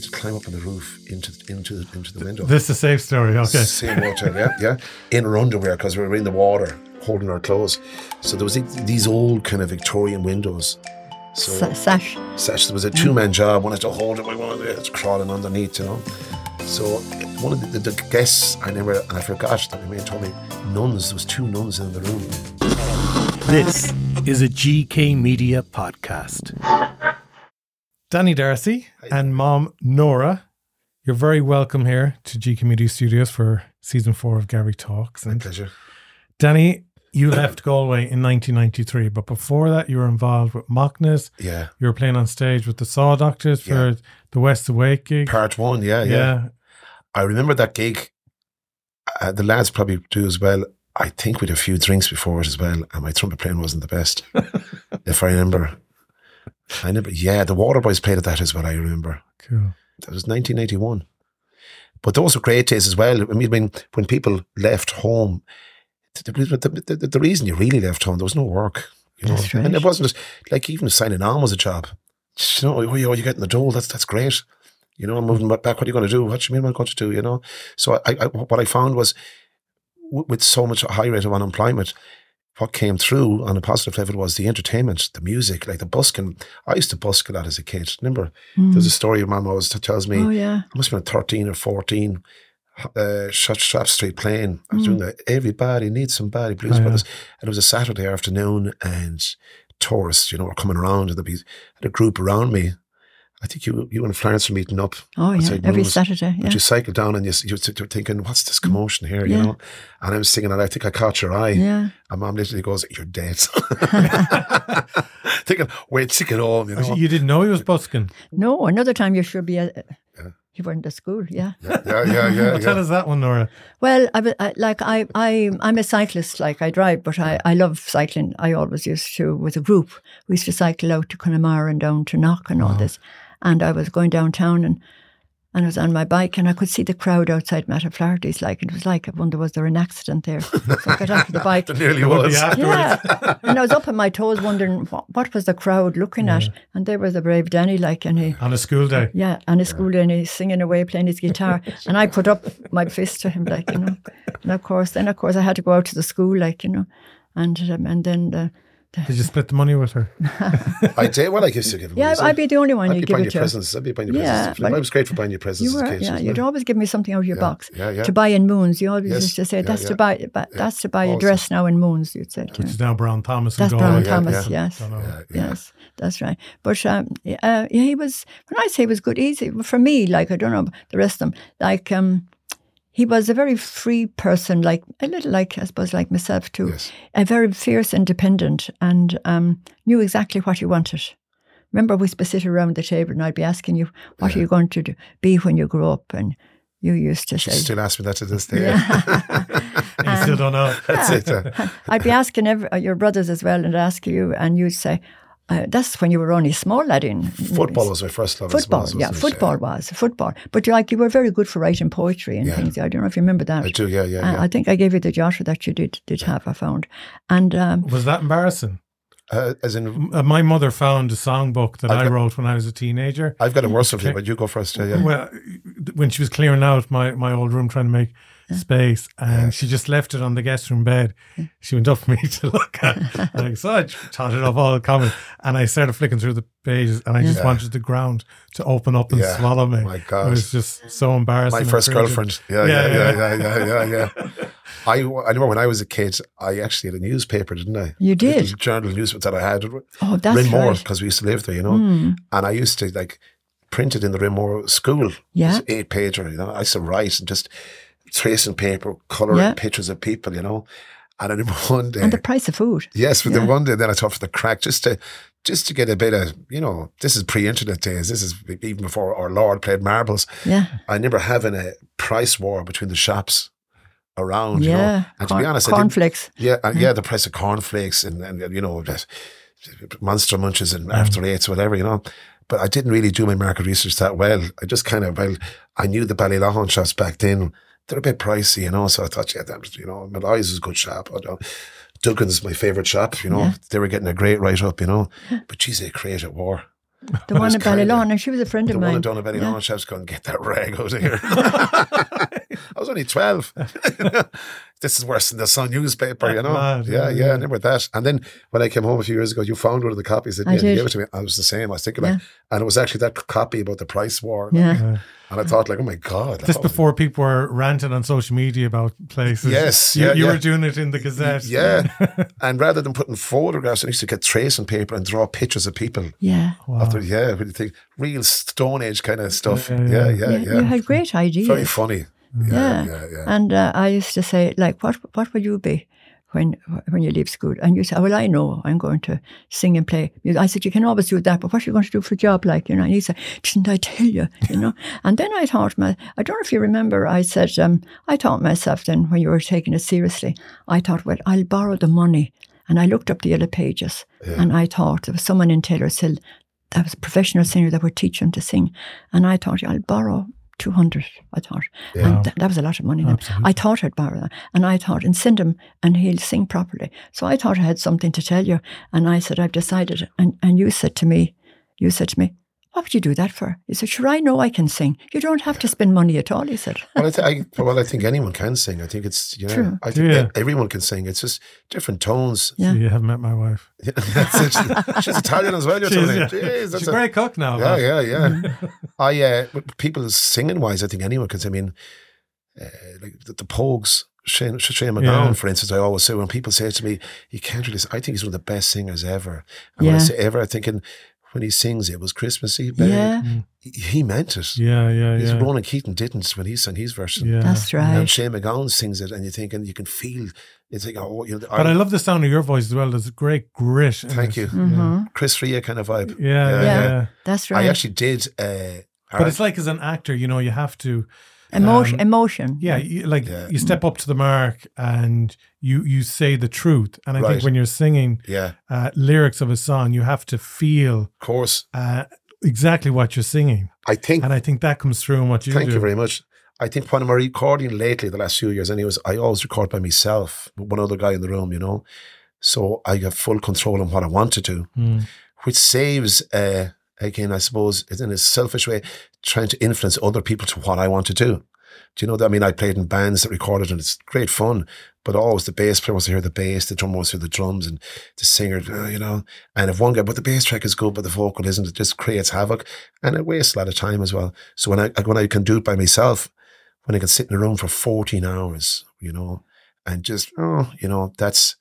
you just climb up on the roof into into the, into the window. This is a safe story. Okay. Same hotel, yeah, yeah. In our underwear because we were in the water holding our clothes. So there was these old kind of Victorian windows. So Sa- sash. such there was a two man job. One had to hold it, while one of the was crawling underneath, you know. So one of the, the, the guests, I never, and I forgot that my mate told me nuns. There was two nuns in the room. This is a GK Media podcast. Danny Darcy and mom Nora, you're very welcome here to G Community Studios for season four of Garry Talks. My And pleasure. Danny, you left Galway in 1993, but before that, you were involved with Macnas. Yeah. You were playing on stage with the Saw Doctors for Yeah. the West Awake gig. Part one, yeah, yeah. yeah. I remember that gig. Uh, the lads probably do as well. I think we had a few drinks before it as well, and my trumpet playing wasn't the best. if I remember. I remember, yeah, the Waterboys played at that as well, I remember. Cool. That was 1981. But those were great days as well. I mean, when, when people left home, the, the, the, the reason you really left home, there was no work. You know? That's And it wasn't just, like even signing on was a job. You know, oh, oh, you're getting the dole, that's, that's great. You know, I'm moving back, what are you going to do? What do you mean I'm going to do, you know? So I, I, what I found was with so much high rate of unemployment, what came through on a positive level was the entertainment, the music, like the busking. I used to busk a lot as a kid. Remember, there's a story your mum always tells me. Oh, yeah. I must have been 13 or 14, uh, Shot Strap Street playing. I was doing that. Everybody needs somebody, Blues Oh, yeah. Brothers. And it was a Saturday afternoon, and tourists, you know, were coming around, and there'd be had a group around me. I think you you and Florence were meeting up. Oh, yeah. outside Every Moose. Saturday. But Yeah. you cycle down and you you are thinking, what's this mm. commotion here, you know? And I was singing, and I think I caught your eye. Yeah. And mom literally goes, you're dead. thinking, wait, sick it home, you know? You didn't know he was busking. No, another time you should be. A, You weren't at school, yeah. yeah, yeah, yeah, yeah. Tell us that one, Nora. Well, I, wa- I like I I I'm a cyclist. Like I drive, but I, I love cycling. I always used to with a group. We used to cycle out to Connemara and down to Knock and all uh-huh. this. And I was going downtown and and I was on my bike and I could see the crowd outside Matta Flaherty's. Like it was like I wonder was there an accident there? so I got off the bike. There nearly was. after- Yeah, and I was up on my toes wondering what, what was the crowd looking at, and there was a brave Danny, like, and he, On a school day. yeah, on his school day, and he's singing away, playing his guitar, and I put up my fist to him, like, you know, and of course, then of course I had to go out to the school, like, you know, and um, and then the, Did you split the money with her? I did. Well, I used to give him. yeah, I'd be the only one I'd you be give buying it you to. presents. I'd be buying you Yeah, presents. but- I was great for buying you presents You as were, a kid. yeah. wasn't You'd I? always give me something out of your Yeah, box yeah, yeah. to buy in Moons. You always Yes, used to say that's yeah. to buy, but that's to buy a dress now in Moons. You'd say. to Which is now Brown Thomas That's Brown Thomas. Yes. Don't know. Yeah, yeah. Yes, that's right. But um, uh, yeah, he was. When I say he was good, easy for me. Like I don't know the rest of them. Like um, he was a very free person. Like a little like I suppose like myself too. Yes. A very fierce, independent, and um, knew exactly what he wanted. Remember, we used to sit around the table, and I'd be asking you, "What are you going to do, be when you grow up?" And you used to She say, still asks me that to this day. You still don't know. That's it. uh, I'd be asking every, uh, your brothers as well, and ask you, and you'd say, uh, "That's when you were only small lad in football was my first love. I Football, suppose, yeah, wasn't it? football was football. But like you were very good for writing poetry and Yeah. things. I don't know if you remember that. I do, yeah, yeah, Uh, yeah. I think I gave you the Joshua that you did did have. I found, and um, Was that embarrassing? Uh, as in, Uh, My mother found a songbook that I've I got- wrote when I was a teenager. I've got a worse of you, but you go first. Yeah, yeah. Well, when she was clearing out my, my old room trying to make space, and she just left it on the guest room bed. She went up for me to look at. and I so I totted off all the comments, and I started flicking through the pages, and I just Yeah. wanted the ground to open up and Yeah. swallow me. My it was just so embarrassing. My first girlfriend. Yeah, yeah, yeah, yeah, yeah, yeah, yeah. I, I remember when I was a kid, I actually had a newspaper, didn't I? You did? Little journal newspaper that I had. oh, that's Renmore, right. because we used to live there, you know. Mm, And I used to like print it in the Renmore school. Yeah. Eight pager, you know. I used to write and just tracing paper, colouring Yeah. pictures of people, you know. And I remember one day, and the price of food. yes, but yeah. then one day, then I thought for the crack, just to just to get a bit of, you know, this is pre-internet days. This is even before our Lord played marbles. Yeah, I remember having a price war between the shops around, you know. yeah. And to be honest, cornflakes. yeah, uh, and yeah, the price of cornflakes and, and you know, monster munches and mm. after eights, whatever, you know. But I didn't really do my market research that well. I just kind of, well, I knew the Ballyloughlin shops back then, they're a bit pricey, you know. So I thought, yeah, that was, you know, Malloy's is a good shop. I don't, Duggan's is my favourite shop, you know. Yeah. They were getting a great write up, you know. But geez, they created war. The one was in kinda- Ballylon, and she was a friend The of one mine. in Donavelly Yeah. Launch, I was going to get that rag out of here. I was only 12. this is worse than the Sun newspaper, you know? Mad, yeah, yeah, yeah, I remember that. And then when I came home a few years ago, you found one of the copies that you gave it to me. I was the same. I was thinking, Yeah. like, and it was actually that copy about the price war. Yeah. And I thought, like, oh my God. Just before people were ranting on social media about places. Yes, You, yeah, you yeah. were doing it in the Gazette. Yeah. and rather than putting photographs, I used to get tracing paper and draw pictures of people. Yeah. After, yeah, really think, real Stone Age kind of stuff. Yeah, Yeah, yeah. yeah, yeah. Yeah, You had great ideas. Very funny. Yeah, Yeah. yeah, yeah. And uh, I used to say, like, what what will you be when when you leave school? And you say, well, I know I'm going to sing and play. music." I said, you can always do that, but what are you going to do for a job, like, you know? And he said, didn't I tell you, you know? and then I thought, my, I don't know if you remember, I said, um, I thought myself then when you were taking it seriously, I thought, well, I'll borrow the money. And I looked up the yellow pages and I thought there was someone in Taylor's Hill that was a professional singer that would teach him to sing. And I thought, I'll borrow 200, I thought. And th- that was a lot of money then. I thought I'd borrow that. And I thought, and send him and he'll sing properly. So I thought I had something to tell you. And I said, I've decided. And, and you said to me, you said to me, what would you do that for? He said, sure, I know I can sing. You don't have to spend money at all, he said. Well, I, th- I, well, I think anyone can sing. I think it's, you know, True. I think Yeah. everyone can sing. It's just different tones. Yeah. You haven't met my wife. that's it. She's, she's Italian as well, you're She's, telling me. yeah. Jeez, She's that's a a, great cook now. yeah, but- yeah, yeah. I, uh, people singing wise, I think anyone can sing. I mean, uh, like the, the Pogues, Shane, Shane MacGowan, Yeah. for instance, I always say when people say to me, you can't really, sing," I think he's one of the best singers ever. And when I say ever, I'm thinking, when he sings, it was Christmas Eve. babe." Yeah, He, he meant it. Yeah, yeah, He's yeah. Ronan Keating didn't when he sang his version. yeah. that's right. And right. Shane MacGowan sings it, and you think, and you can feel. It's like oh, you know. But I love the sound of your voice as well. There's a great grit. in Thank it. you, hmm Chris Rea kind of vibe. Yeah, yeah. Yeah, yeah. That's right. I actually did. Uh, But it's like as an actor, you know, you have to, emotion. um, emotion. yeah, you, like Yeah. you step up to the mark and you you say the truth. And I Right. think when you're singing yeah, uh, lyrics of a song, you have to feel of course. uh, exactly what you're singing, I think. and I think that comes through in what you thank do. you very much. I think when I'm recording lately, the last few years, anyways, I always record by myself with one other guy in the room, you know. So I have full control on what I want to do, Mm. which saves, uh, again, I suppose, it's in a selfish way, trying to influence other people to what I want to do. Do you know that? I mean, I played in bands that recorded and it's great fun, but always the bass player wants to hear the bass, the drummer wants to hear the drums, and the singer, uh, you know. And if one guy, but the bass track is good, but the vocal isn't, it just creates havoc and it wastes a lot of time as well. So when I when I can do it by myself, when I can sit in a room for 14 hours, you know, and just, oh, you know, that's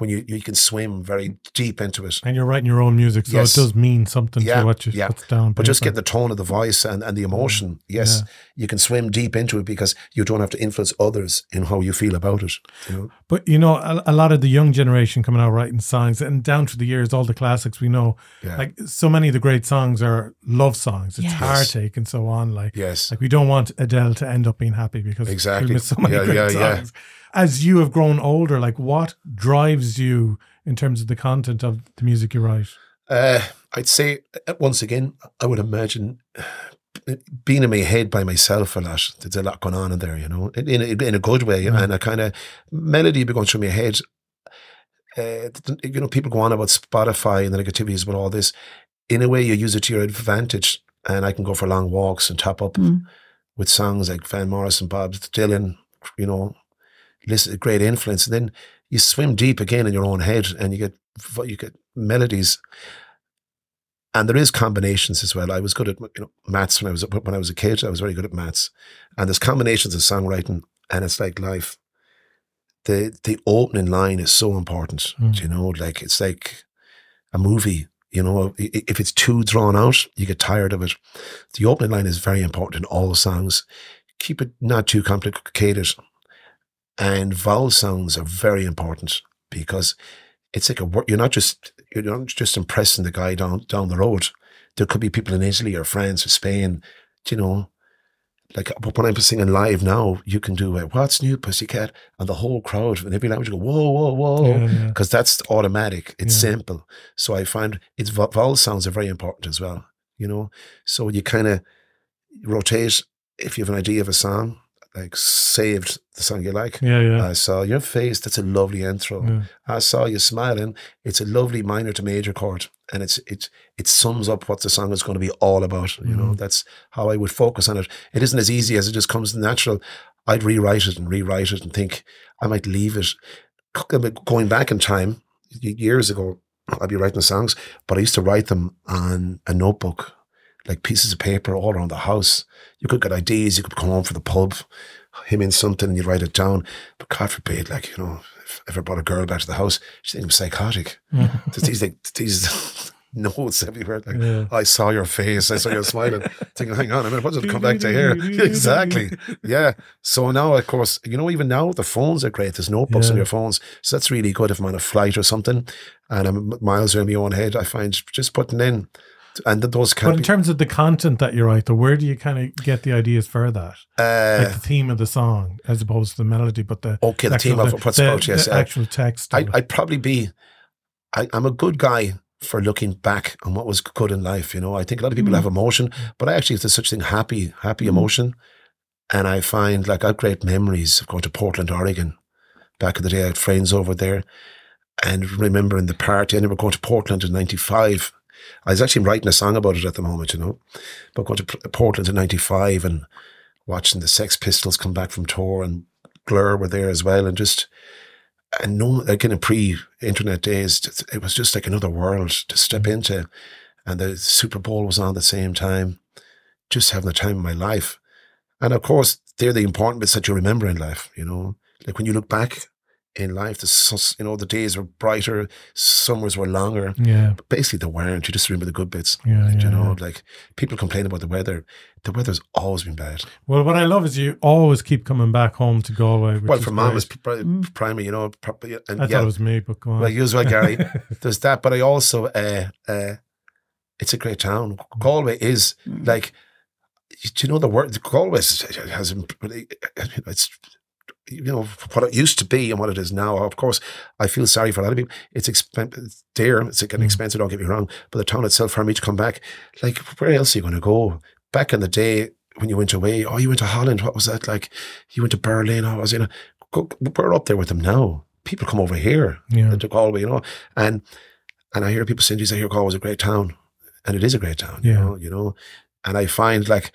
when you, you can swim very deep into it. And you're writing your own music, so Yes. it does mean something Yeah, to what you yeah. what's down. But just get the tone of the voice and, and the mm-hmm. emotion. Yes, you can swim deep into it because you don't have to influence others in how you feel about it. You know? But you know, a, a lot of the young generation coming out writing songs, and down through the years, all the classics we know, Yeah. like so many of the great songs are love songs. It's Yes. heartache and so on. Like, Yes. like we don't want Adele to end up being happy because Exactly. we miss so many Yeah, great yeah, yeah. songs. As you have grown older, like what drives you in terms of the content of the music you write? Uh, I'd say uh, once again, I would imagine uh, being in my head by myself a lot. There's a lot going on in there, you know, in in, a- in a good way, and a kind of melody be going through my head. Uh, you know, people go on about Spotify and the negativities about all this. In a way, you use it to your advantage, and I can go for long walks and top up Mm. with songs like Van Morrison, Bob Dylan. You know, listen, great influence, and then you swim deep again in your own head, and you get you get melodies and there is combinations as well. I was good at you know maths when I was when I was a kid. I was very good at maths, and there's combinations of songwriting, and it's like life. The the opening line is so important. Mm. You know, like it's like a movie. You know, if it's too drawn out, you get tired of it. The opening line is very important in all songs. Keep it not too complicated, and vowel sounds are very important because it's like a you're not just you're not just impressing the guy down down the road. There could be people in Italy or France or Spain, do you know. Like but when I'm singing live now, you can do uh, "What's New, Pussycat," and the whole crowd in every language go "Whoa, whoa, whoa," Yeah, yeah. because that's automatic. It's Yeah. simple. So I find its vowel sounds are very important as well. You know, so you kind of rotate if you have an idea of a song, like saved the song you like. Yeah, yeah. I saw your face. That's a lovely intro. yeah. I saw you smiling. It's a lovely minor to major chord. and it's it's it sums up what the song is going to be all about. You know, mm-hmm. that's how I would focus on it. It isn't as easy as it just comes natural. I'd rewrite it and rewrite it and think I might leave it. Going back in time, years ago, I'd be writing songs, but I used to write them on a notebook, like pieces of paper all around the house. You could get ideas. You could come home from the pub, him in something, and you'd write it down. But God forbid, like you know, if I ever brought a girl back to the house, she'd think I'm psychotic. Just these like these notes everywhere. Like Yeah. I saw your face, I saw you smiling. Thinking, hang on a minute, what did it come back to here? exactly. Yeah. So now, of course, you know, even now the phones are great. There's notebooks on your phones, so that's really good if I'm on a flight or something, and I'm miles around my own head. I find just putting in, and th- those But in be. terms of the content that you write, though, where do you kind of get the ideas for that? Uh, Like the theme of the song, as opposed to the melody, but the okay, the actual- theme of what's the, about. Yes, the uh, actual text. I. I'd probably be, I, I'm a good guy for looking back on what was good in life. You know, I think a lot of people have emotion, but I actually, if there's such thing, happy, happy emotion. And I find like I've great memories of going to Portland, Oregon. Back in the day, I had friends over there and remembering the party. I remember going to Portland in 95. I was actually writing a song about it at the moment, you know, but going to Portland in 95 and watching the Sex Pistols come back from tour and Blur were there as well. And just, and no, like in a pre-internet days, it was just like another world to step mm. into. And the Super Bowl was on at the same time, just having the time of my life. And of course, they're the important bits that you remember in life, you know. Like when you look back in life, the you know the days were brighter, summers were longer. yeah, But basically, they weren't. You just remember the good bits. Yeah, Like, yeah, you know, yeah. like people complain about the weather. The weather's always been bad. Well, what I love is you always keep coming back home to Galway. Well, for mom, pri- primary, you know. Probably, and I yeah, thought it was me, but go on. Well, you as well, Gary. There's that, but I also, uh, uh, it's a great town. Galway is like, do you know the word? Galway is- has, it's, you know, what it used to be and what it is now. Of course, I feel sorry for a lot of people. It's expensive, it's dear, it's getting mm. expensive, don't get me wrong, but the town itself, for me to come back, like, where else are you going to go? Back in the day, when you went away, oh, you went to Holland, what was that like? You went to Berlin, oh, was you know, go, we're up there with them now. People come over here Yeah. to Galway, you know, and and I hear people saying, "Geez, I hear Galway's a great town," and it is a great town, you Yeah. know, you know, and I find like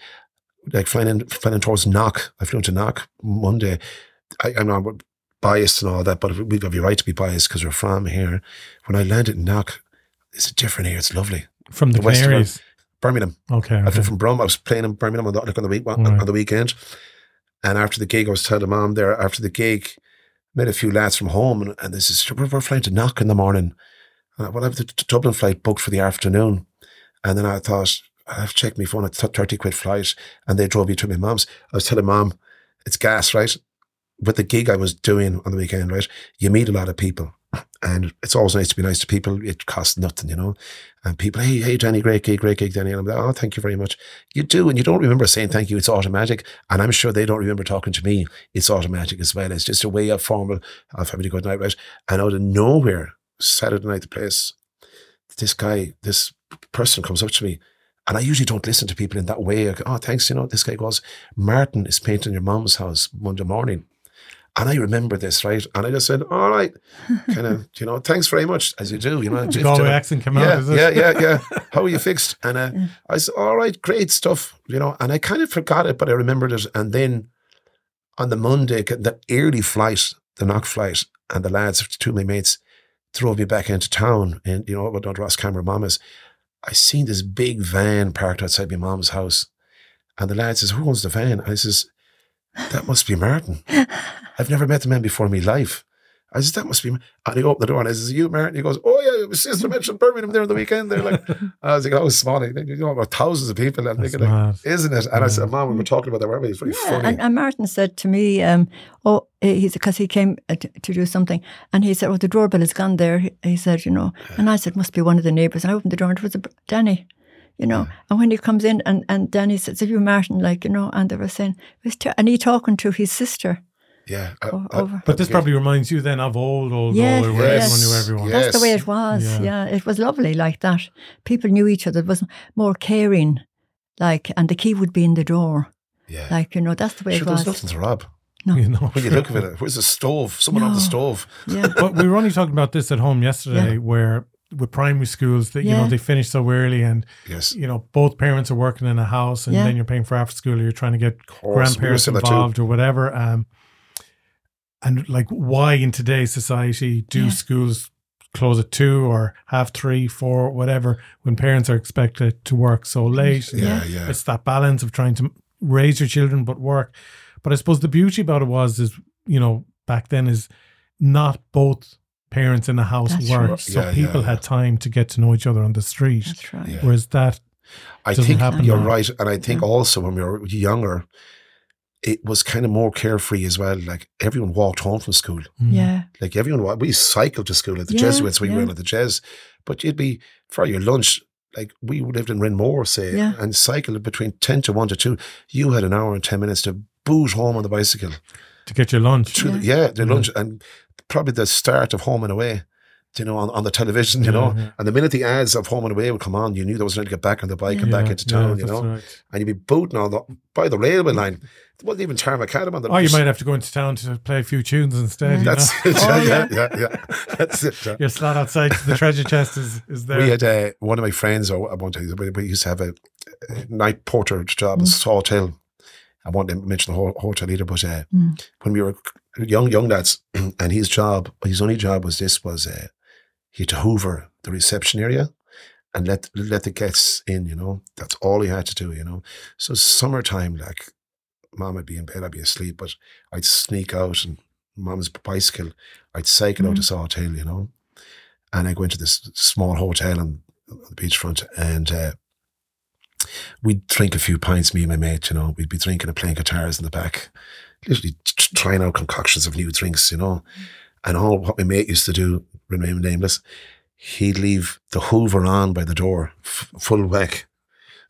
like flying in, flying in towards Knock. I flew into Knock Monday. I, I'm not biased and all that, but we've every right to be biased because we're from here. When I landed in Knock, it's a different here. It's lovely. From the the West Canaries. Birmingham. Okay. I okay. flew from Brum. I was playing in Birmingham on the, like on the week on, Right. on the weekend, and after the gig, I was telling mom there after the gig, met a few lads from home, and, and this is we're, we're flying to Knock in the morning. And I, well, I have the Dublin flight booked for the afternoon, and then I thought I have checked check my phone. It's a thirty quid flight, and they drove me to my mom's. I was telling mom, it's gas, right? With the gig I was doing on the weekend, right? You meet a lot of people. And it's always nice to be nice to people. It costs nothing, you know. And people, hey, hey, Danny, great gig, great gig, Danny. And I'm like, oh, thank you very much. You do, and you don't remember saying thank you. It's automatic. And I'm sure they don't remember talking to me. It's automatic as well. It's just a way of formal of having a good night, right? And out of nowhere, Saturday night, the place, this guy, this person comes up to me. And I usually don't listen to people in that way. Oh, thanks. You know, this guy goes, Martin is painting your mom's house Monday morning. And I remember this, right? And I just said, all right, kind of, you know, thanks very much, as you do, you know. just, Galway accent came yeah, out, yeah, yeah, yeah. How are you fixed? And uh, I said, all right, great stuff, you know. And I kind of forgot it, but I remembered it. And then on the Monday, the early flight, the knock flight, and the lads, two of my mates, drove me back into town. And, you know, what on Ross Cameron Mama's, I seen this big van parked outside my mom's house. And the lad says, Who owns the van? I says, That must be Martin. I've never met the man before in my life. I said, That must be. Mar-" And he opened the door and I says, You, Martin? He goes, Oh, yeah, my sister mentioned Birmingham there on the weekend. They're like, I was like, Oh, small. You know, about thousands of people. And thinking, like. Isn't it? And I said, Mom, we were talking about that, weren't we? It's very Yeah, funny. and, and Martin said to me, um, "Oh, he's because he came uh, to, to do something, and he said, "Oh, the doorbell has gone there." He, he said, "You know," and I said, "Must be one of the neighbours." And I opened the door, and it was a, Danny, you know. Mm. And when he comes in, and and Danny says, "Are you Martin?" Like you know, and they were saying, was ter- and he talking to his sister. yeah. I- o- I- over. But this probably reminds you then of old, old Yes, Galway, where yes, everyone knew everyone. yes. That's the way it was. Yeah. Yeah. it was lovely like that. People knew each other. It was more caring, like, and the key would be in the door. yeah. Like you know, that's the way Sure, it there was was. nothing to rob. No. You know, When you look at it, where's the stove? Someone on the stove. Yeah. but we were only talking about this at home yesterday, Yeah. where with primary schools that you know they finish so early and Yes. you know both parents are working in a house and Yeah. then you're paying for after school or you're trying to get course, grandparents were similar too. involved or whatever um and like why in today's society do Yeah. schools close at two or half three four whatever when parents are expected to work so late Yeah, yeah. it's that balance of trying to raise your children but work but i suppose the beauty about it was is you know back then is not both parents in the house That's worked right. so Yeah, people yeah, had time to get to know each other on the street That's right. Yeah. whereas that I doesn't think happen you're now. right. And I think also when we were younger, it was kind of more carefree as well. Like everyone walked home from school. mm, Yeah. Like everyone, wa- we cycled to school at the Yeah, Jesuits. We yeah. went at the Jes, but you'd be for your lunch. Like we lived in Renmore, say, Yeah. and cycled between ten to one to two. You had an hour and ten minutes to boot home on the bicycle. to get your lunch Through Yeah. the, yeah, the lunch and probably the start of Home and Away. You know, on, on the television, you know, Yeah, yeah. and the minute the ads of Home and Away would come on, you knew there was time to get back on the bike and back Yeah, into yeah, town, you know, right. and you'd be booting on the by the railway line. There wasn't even tarmac macadam on the. Oh, you might have to go into town to play a few tunes instead. you That's know? it. Oh, yeah, yeah, yeah, That's it. yeah. Your slot outside the treasure chest is, is there. We had uh, one of my friends. Or I won't tell you. We, used to have a, a night porter job in mm. Salt Hill. I won't mention the ho- hotel either, but uh, Mm. when we were young, young lads, and his job, his only job was this: was uh, he had to hoover the reception area and let let the guests in. You know, that's all he had to do. You know, so summertime, like mom would be in bed, I'd be asleep, but I'd sneak out and mom's bicycle, I'd cycle out to Salt Hill. You know, and I go into this small hotel on the beachfront and. Uh, We'd drink a few pints, me and my mate, you know. We'd be drinking and playing guitars in the back, literally trying out concoctions of new drinks, you know. Mm. And all what my mate used to do, remain nameless, he'd leave the Hoover on by the door, f- full whack.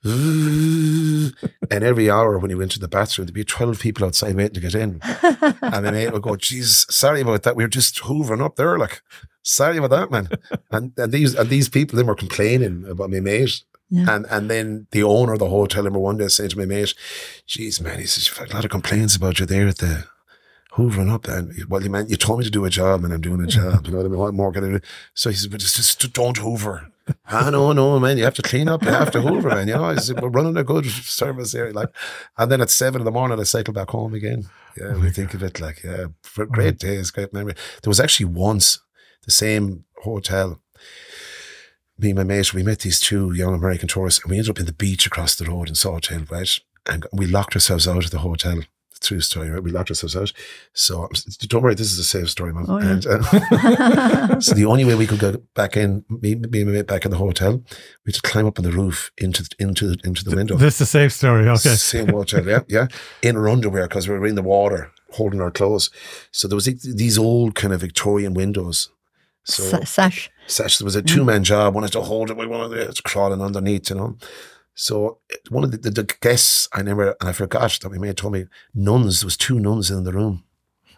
and every hour when he went to the bathroom, there'd be 12 people outside waiting to get in. And my mate would go, "Jeez, sorry about that. We were just hoovering up there. Like, sorry about that, man." And and these and these people then were complaining about my mate. Yeah. And and then the owner of the hotel, number one day, saying to my mate, "Jeez, man, he says you've had a lot of complaints about you there at the hoovering up." And well, you man, you told me to do a job, and I'm doing a job. You know what I mean? What more can I do? So he says, "But it's just don't hoover." ah, no, no, man, you have to clean up. You have to hoover, man. You know, I said, we're running a good service here. Like, and then at seven in the morning, I cycle back home again. Yeah, we think of it like, yeah, great days, great memory. There was actually once the same hotel. Me and my mate, we met these two young American tourists, and we ended up in the beach across the road in Salt Hill, right? And we locked ourselves out of the hotel. True story, right? We locked ourselves out. So don't worry, this is a safe story, man. Oh, yeah. And uh, so the only way we could go back in, me, me and my mate back in the hotel, we had to climb up on the roof into into into the window. This is a safe story. Okay. Same hotel, yeah, yeah. In our underwear because we were in the water holding our clothes. So there was these old kind of Victorian windows. So Sa- Sash. Such there was a mm. two man job. One had to hold it, with one was crawling underneath, you know. So one of the, the, the guests, I never, and I forgot that my mate told me nuns. There was two nuns in the room,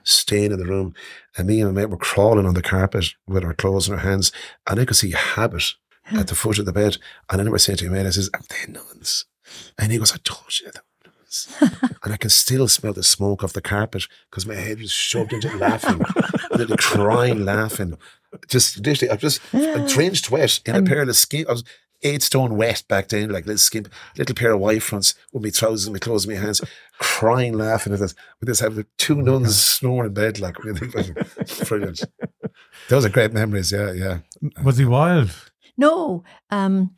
staying in the room, and me and my mate were crawling on the carpet with our clothes in our hands, and I could see habit at the foot of the bed. And I remember saying to my mate, I says, "Are they nuns?" And he goes, "I told you." They were nuns." and I can still smell the smoke off the carpet because my head was shoved into it laughing, little crying, laughing. Just literally, I was just drenched wet in a pair of skin. I was eight stone wet back then, like little skin, little pair of white fronts with my trousers and my clothes in my hands, crying, laughing at this. With this, having two nuns snoring in bed, like really brilliant. Those are great memories. Yeah, yeah. Was he wild? No. Um,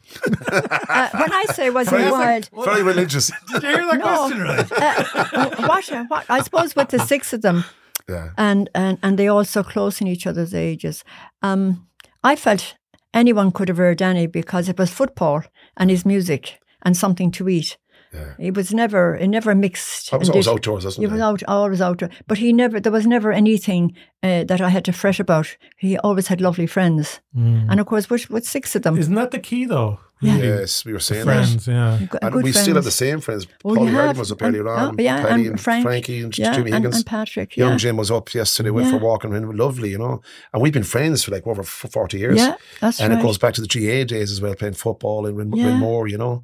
uh, when I say was he Very- wild, Very religious. Did you hear that No. right? uh, what, uh, what, I suppose with the six of them, Yeah. and, and, and they all so close in each other's ages, um, I felt anyone could have heard Danny because it was football and his music and something to eat. Yeah. It was never, it never mixed. I was and always did- outdoors, wasn't He was I? out, always outdoor. But he never, there was never anything uh, that I had to fret about. He always had lovely friends. And of course, with, with six of them, Isn't that the key though? Yeah. Yes, we were saying that. Friends, yeah. go- And good we still have the same friends. Oh, Paulie you was up And- earlier oh, on. yeah, Paddy and and Frank. Frankie and yeah, Jimmy and, Higgins. and Patrick. Yeah. Young Jim was up yesterday, went for Yeah. a walk and lovely, you know. And we've been friends for like over 40 years. Yeah, that's and right. it goes back to the GA days as well, playing football in Rin- Yeah. Renmore, you know.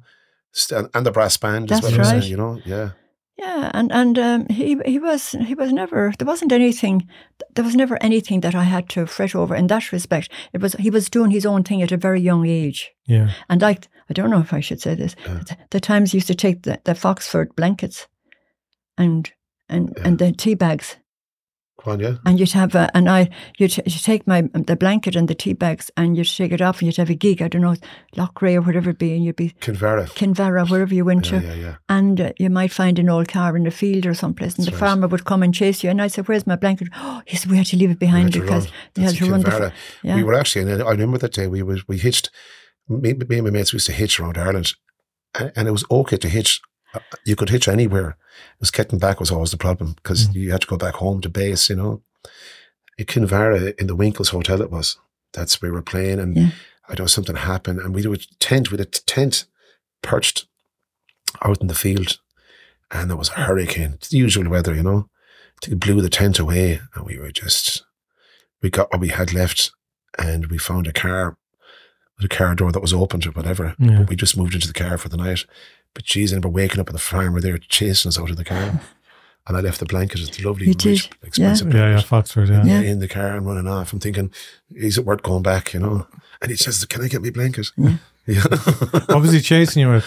St- And the brass band That's as well, I'm right. saying, you know. Yeah. Yeah, and and um, he he was he was never there wasn't anything there was never anything that I had to fret over in that respect. It was he was doing his own thing at a very young age, Yeah. and like I don't know if I should say this. The, the times used to take the, the Foxford blankets, and and and the tea bags, Go on, yeah. and you'd have a, and I you'd, you'd take my the blanket and the tea bags, and you'd shake it off, and you'd have a gig. I don't know Loughrea or whatever it be, and you'd be Kinvara. Kinvara, wherever you went Yeah, to yeah, yeah. and uh, you might find an old car in the field or someplace, and the right. farmer would come and chase you. And I said, "Where's my blanket?" Oh, he said, "We had to leave it behind because they had That's to run." The, yeah, We were actually, and I remember that day we was we hitched. Me, me and my mates used to hitch around Ireland, and, and it was okay to hitch. You could hitch anywhere. It was getting back was always the problem because Mm. you had to go back home to base. You know, in Kinvara in the Winkles Hotel it was. That's where we were playing, and Yeah. I know something happened, and we would tent with a tent perched out in the field, and there was a hurricane. It's the usual weather, you know. It blew the tent away, and we were just we got what we had left, and we found a car, with a car door that was open or whatever. Yeah. But we just moved into the car for the night. But geez, I remember waking up at the farm, there chasing us out of the car. And I left the blanket, it's lovely, You rich, did, expensive Yeah, yeah, blanket Foxford, yeah. Yeah. in the car and running off. I'm thinking, is it worth going back, you know? And he says, Can I get me blanket? Yeah. Yeah. What was he chasing you with?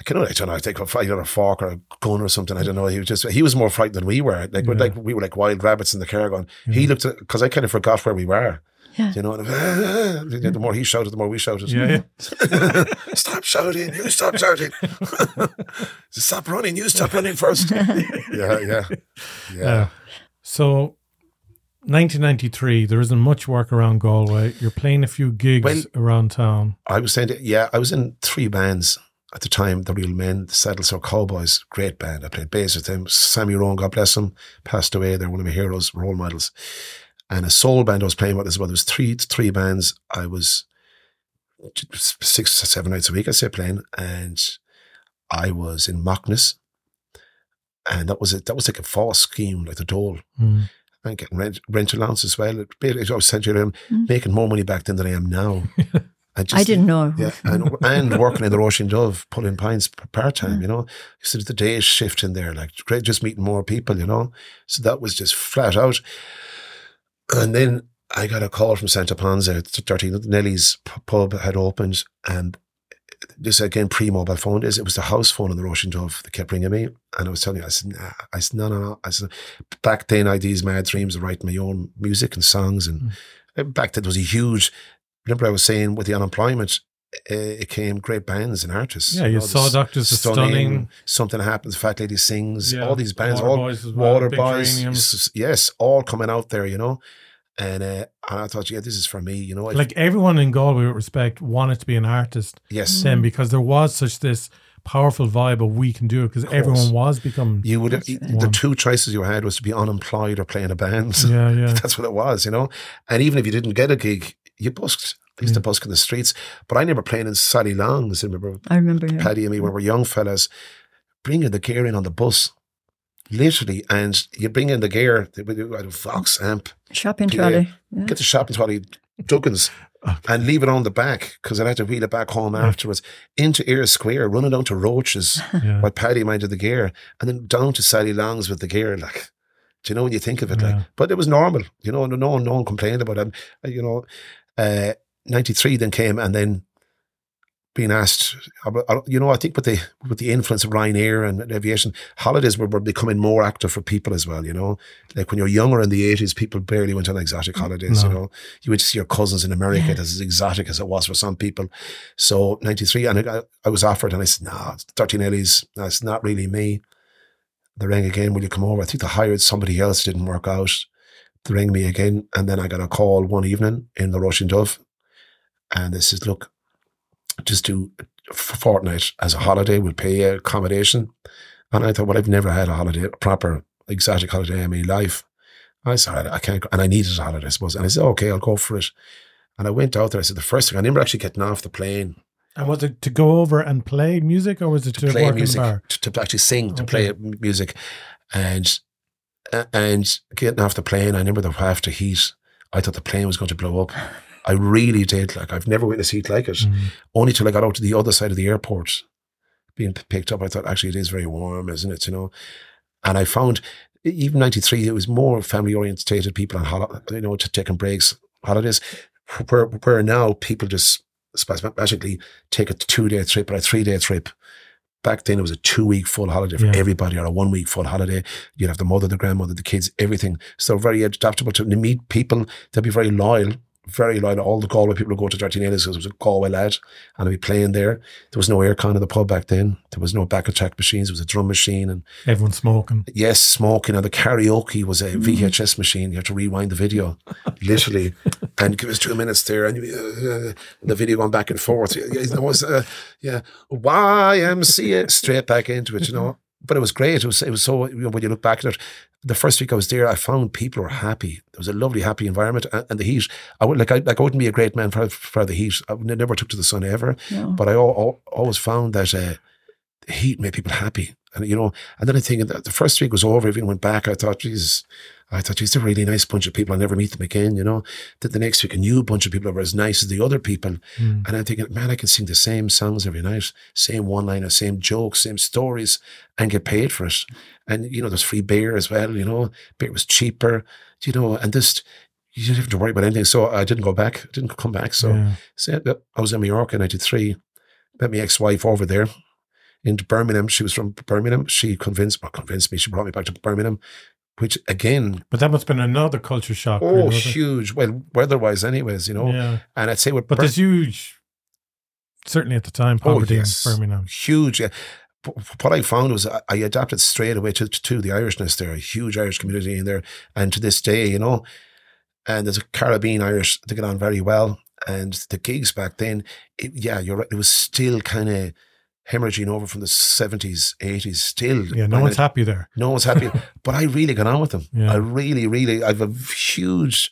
I can I don't know. I think a fight or a fork or a gun or something. I don't know. He was just he was more frightened than we were. Like we're like we were like wild rabbits in the car. Going. He looked at because I kind of forgot where we were. Yeah. You know. And, the more he shouted, the more we shouted. Yeah, yeah. stop shouting! You stop shouting! stop running! You stop running first. yeah, yeah, yeah. Yeah. So, 1993, there isn't much work around Galway. You're playing a few gigs Well- around town. I was saying, yeah, I was in three bands at the time. The Real Men, the Saddle Sore Cowboys, great band. I played bass with them. Sammy Rowan, God bless him, passed away. They're one of my heroes, role models. And a soul band I was playing with as well. There was three three bands. I was six seven nights a week. I say playing, and I was in Macnas, and that was it. That was like a false scheme, like the dole. Mm. And getting rent, rent allowance as well. It- it- I was essentially I'm Mm. making more money back then than I am now. I, just, I didn't know. yeah, and and working in the Róisín Dubh, pulling pints part time, you know. So the day shift in there, like great, just meeting more people, you know. So that was just flat out. And then I got a call from Santa Ponsa, Dirty Nelly's pub had opened, and this again pre-mobile phone is it was the house phone in the Róisín Dubh that kept ringing me, and I was telling you, I said, nah. I said, no, no, no. I said, back then I had these mad dreams of writing my own music and songs, and uh, back then there was a huge. Remember, I was saying with the unemployment, uh, it came great bands and artists. Yeah, you know, saw Doctors of Stunning. Something happens. Fat Lady sings. Yeah, all these bands, Water all Boys as well, Water Big Boys, Geraniums. yes, all coming out there, you know. And uh, and I thought, yeah, this is for me, you know. I- Like everyone in Galway, with respect, wanted to be an artist yes, then because there was such this powerful vibe of we can do it because everyone was becoming. you would. That's The two choices you had was to be unemployed or playing a band. Yeah, yeah. That's what it was, you know. And even if you didn't get a gig, you busked. I used to Yeah. busk in the streets, but I remember playing in Sally Long's. I remember I remember. Yeah. Paddy and me when we were young fellas, bringing the gear in on the bus, literally, and you bring in the gear, a Vox amp, Shopping Yeah. trolley. Yeah. get the shopping trolley, Duggins, and leave it on the back because I had to wheel it back home afterwards into Eyre Square, running down to Roaches yeah. while Paddy minded the gear, and then down to Sally Long's with the gear. Like, do you know when you think of it? Yeah. Like, but it was normal, you know. No one, no one complained about it. You know, uh, ninety three then came, and then being asked, you know, I think with the with the influence of Ryanair and aviation, holidays were, were becoming more active for people as well. You know, like when you're younger in the eighties, people barely went on exotic holidays. No. You know, you went to see your cousins in America. Yeah. That's as exotic as it was for some people. So ninety three, and I, I was offered, and I said, "No, it's Dirty Nelly's. That's not really me." They rang again. Will you come over? I think they hired somebody else. Didn't work out. They rang me again, and then I got a call one evening in the Róisín Dubh, and they says, "Look, just do a fortnight as a holiday. We'll pay you accommodation." And I thought, well, I've never had a holiday, a proper exotic holiday in my life. I said, I can't, go. and I needed a holiday, I suppose. And I said, okay, I'll go for it. And I went out there. I said, the first thing, I remember actually getting off the plane And was it to go over and play music or was it to, play work music, in the bar? to, to actually sing, to Okay. play music, and and getting off the plane. I remember the after heat. I thought the plane was going to blow up. I really did. Like I've never witnessed heat like it. Mm. Only till I got out to the other side of the airport, being picked up. I thought actually it is very warm, isn't it? You know, and I found even '93 it was more family orientated people on holiday, you know, to taking breaks, holidays. Where where now people just basically take a two day trip or a three day trip. Back then, it was a two week full holiday for Yeah. everybody, or a one week full holiday. You'd have the mother, the grandmother, the kids, everything. So very adaptable to to meet people. They'll be very loyal, very loyal. All the Galway people would go to Dirty Nails because it was a Galway lad, and I'd be playing there. There was no aircon in the pub back then. There was no back attack machines. It was a drum machine, and Everyone smoking. yes, smoking. And the karaoke was a. VHS machine. You had to rewind the video, literally, and give us two minutes there, and uh, the video going back and forth. Yeah, It was, uh, yeah, YMCA straight back into it, you know. But it was great. It was, it was so. You know, when you look back at it, the first week I was there, I found people were happy. There was a lovely, happy environment, and, and the heat. I would like, I, like, I wouldn't be a great man for, for the heat. I never took to the sun ever, No. but I al- al- always found that uh, the heat made people happy. And you know, and then I think that the first week was over. Even went back, I thought, Jesus, I thought, they're a really nice bunch of people. I'll never meet them again. You know, then the next week, a new bunch of people that were as nice as the other people. Mm. And I'm thinking, man, I can sing the same songs every night, same one liner, same jokes, same stories, and get paid for it. And you know, there's free beer as well. You know, beer was cheaper. You know, and just you didn't have to worry about anything. So I didn't go back. I didn't come back. So. Yeah. So I was in Mallorca in 93. Met my ex-wife over there into Birmingham. She was from Birmingham. She convinced, well, convinced me. She brought me back to Birmingham, which again, But that must have been another culture shock. oh, really, wasn't it? huge. Well, weather-wise anyways, you know. Yeah. And I'd say with But Bir- there's huge, certainly at the time, Oh, poverty yes. in Birmingham. huge. Yeah. What I found was I I adapted straight away to, to the Irishness there, a huge Irish community in there. And to this day, you know, and there's a Caribbean Irish, they get on very well. And the gigs back then, it, yeah, you're right, it was still kind of hemorrhaging over from the 70s, 80s, still. Yeah, no one's I- happy there. no one's happy. but I really got on with them. Yeah. I really, really, I've a huge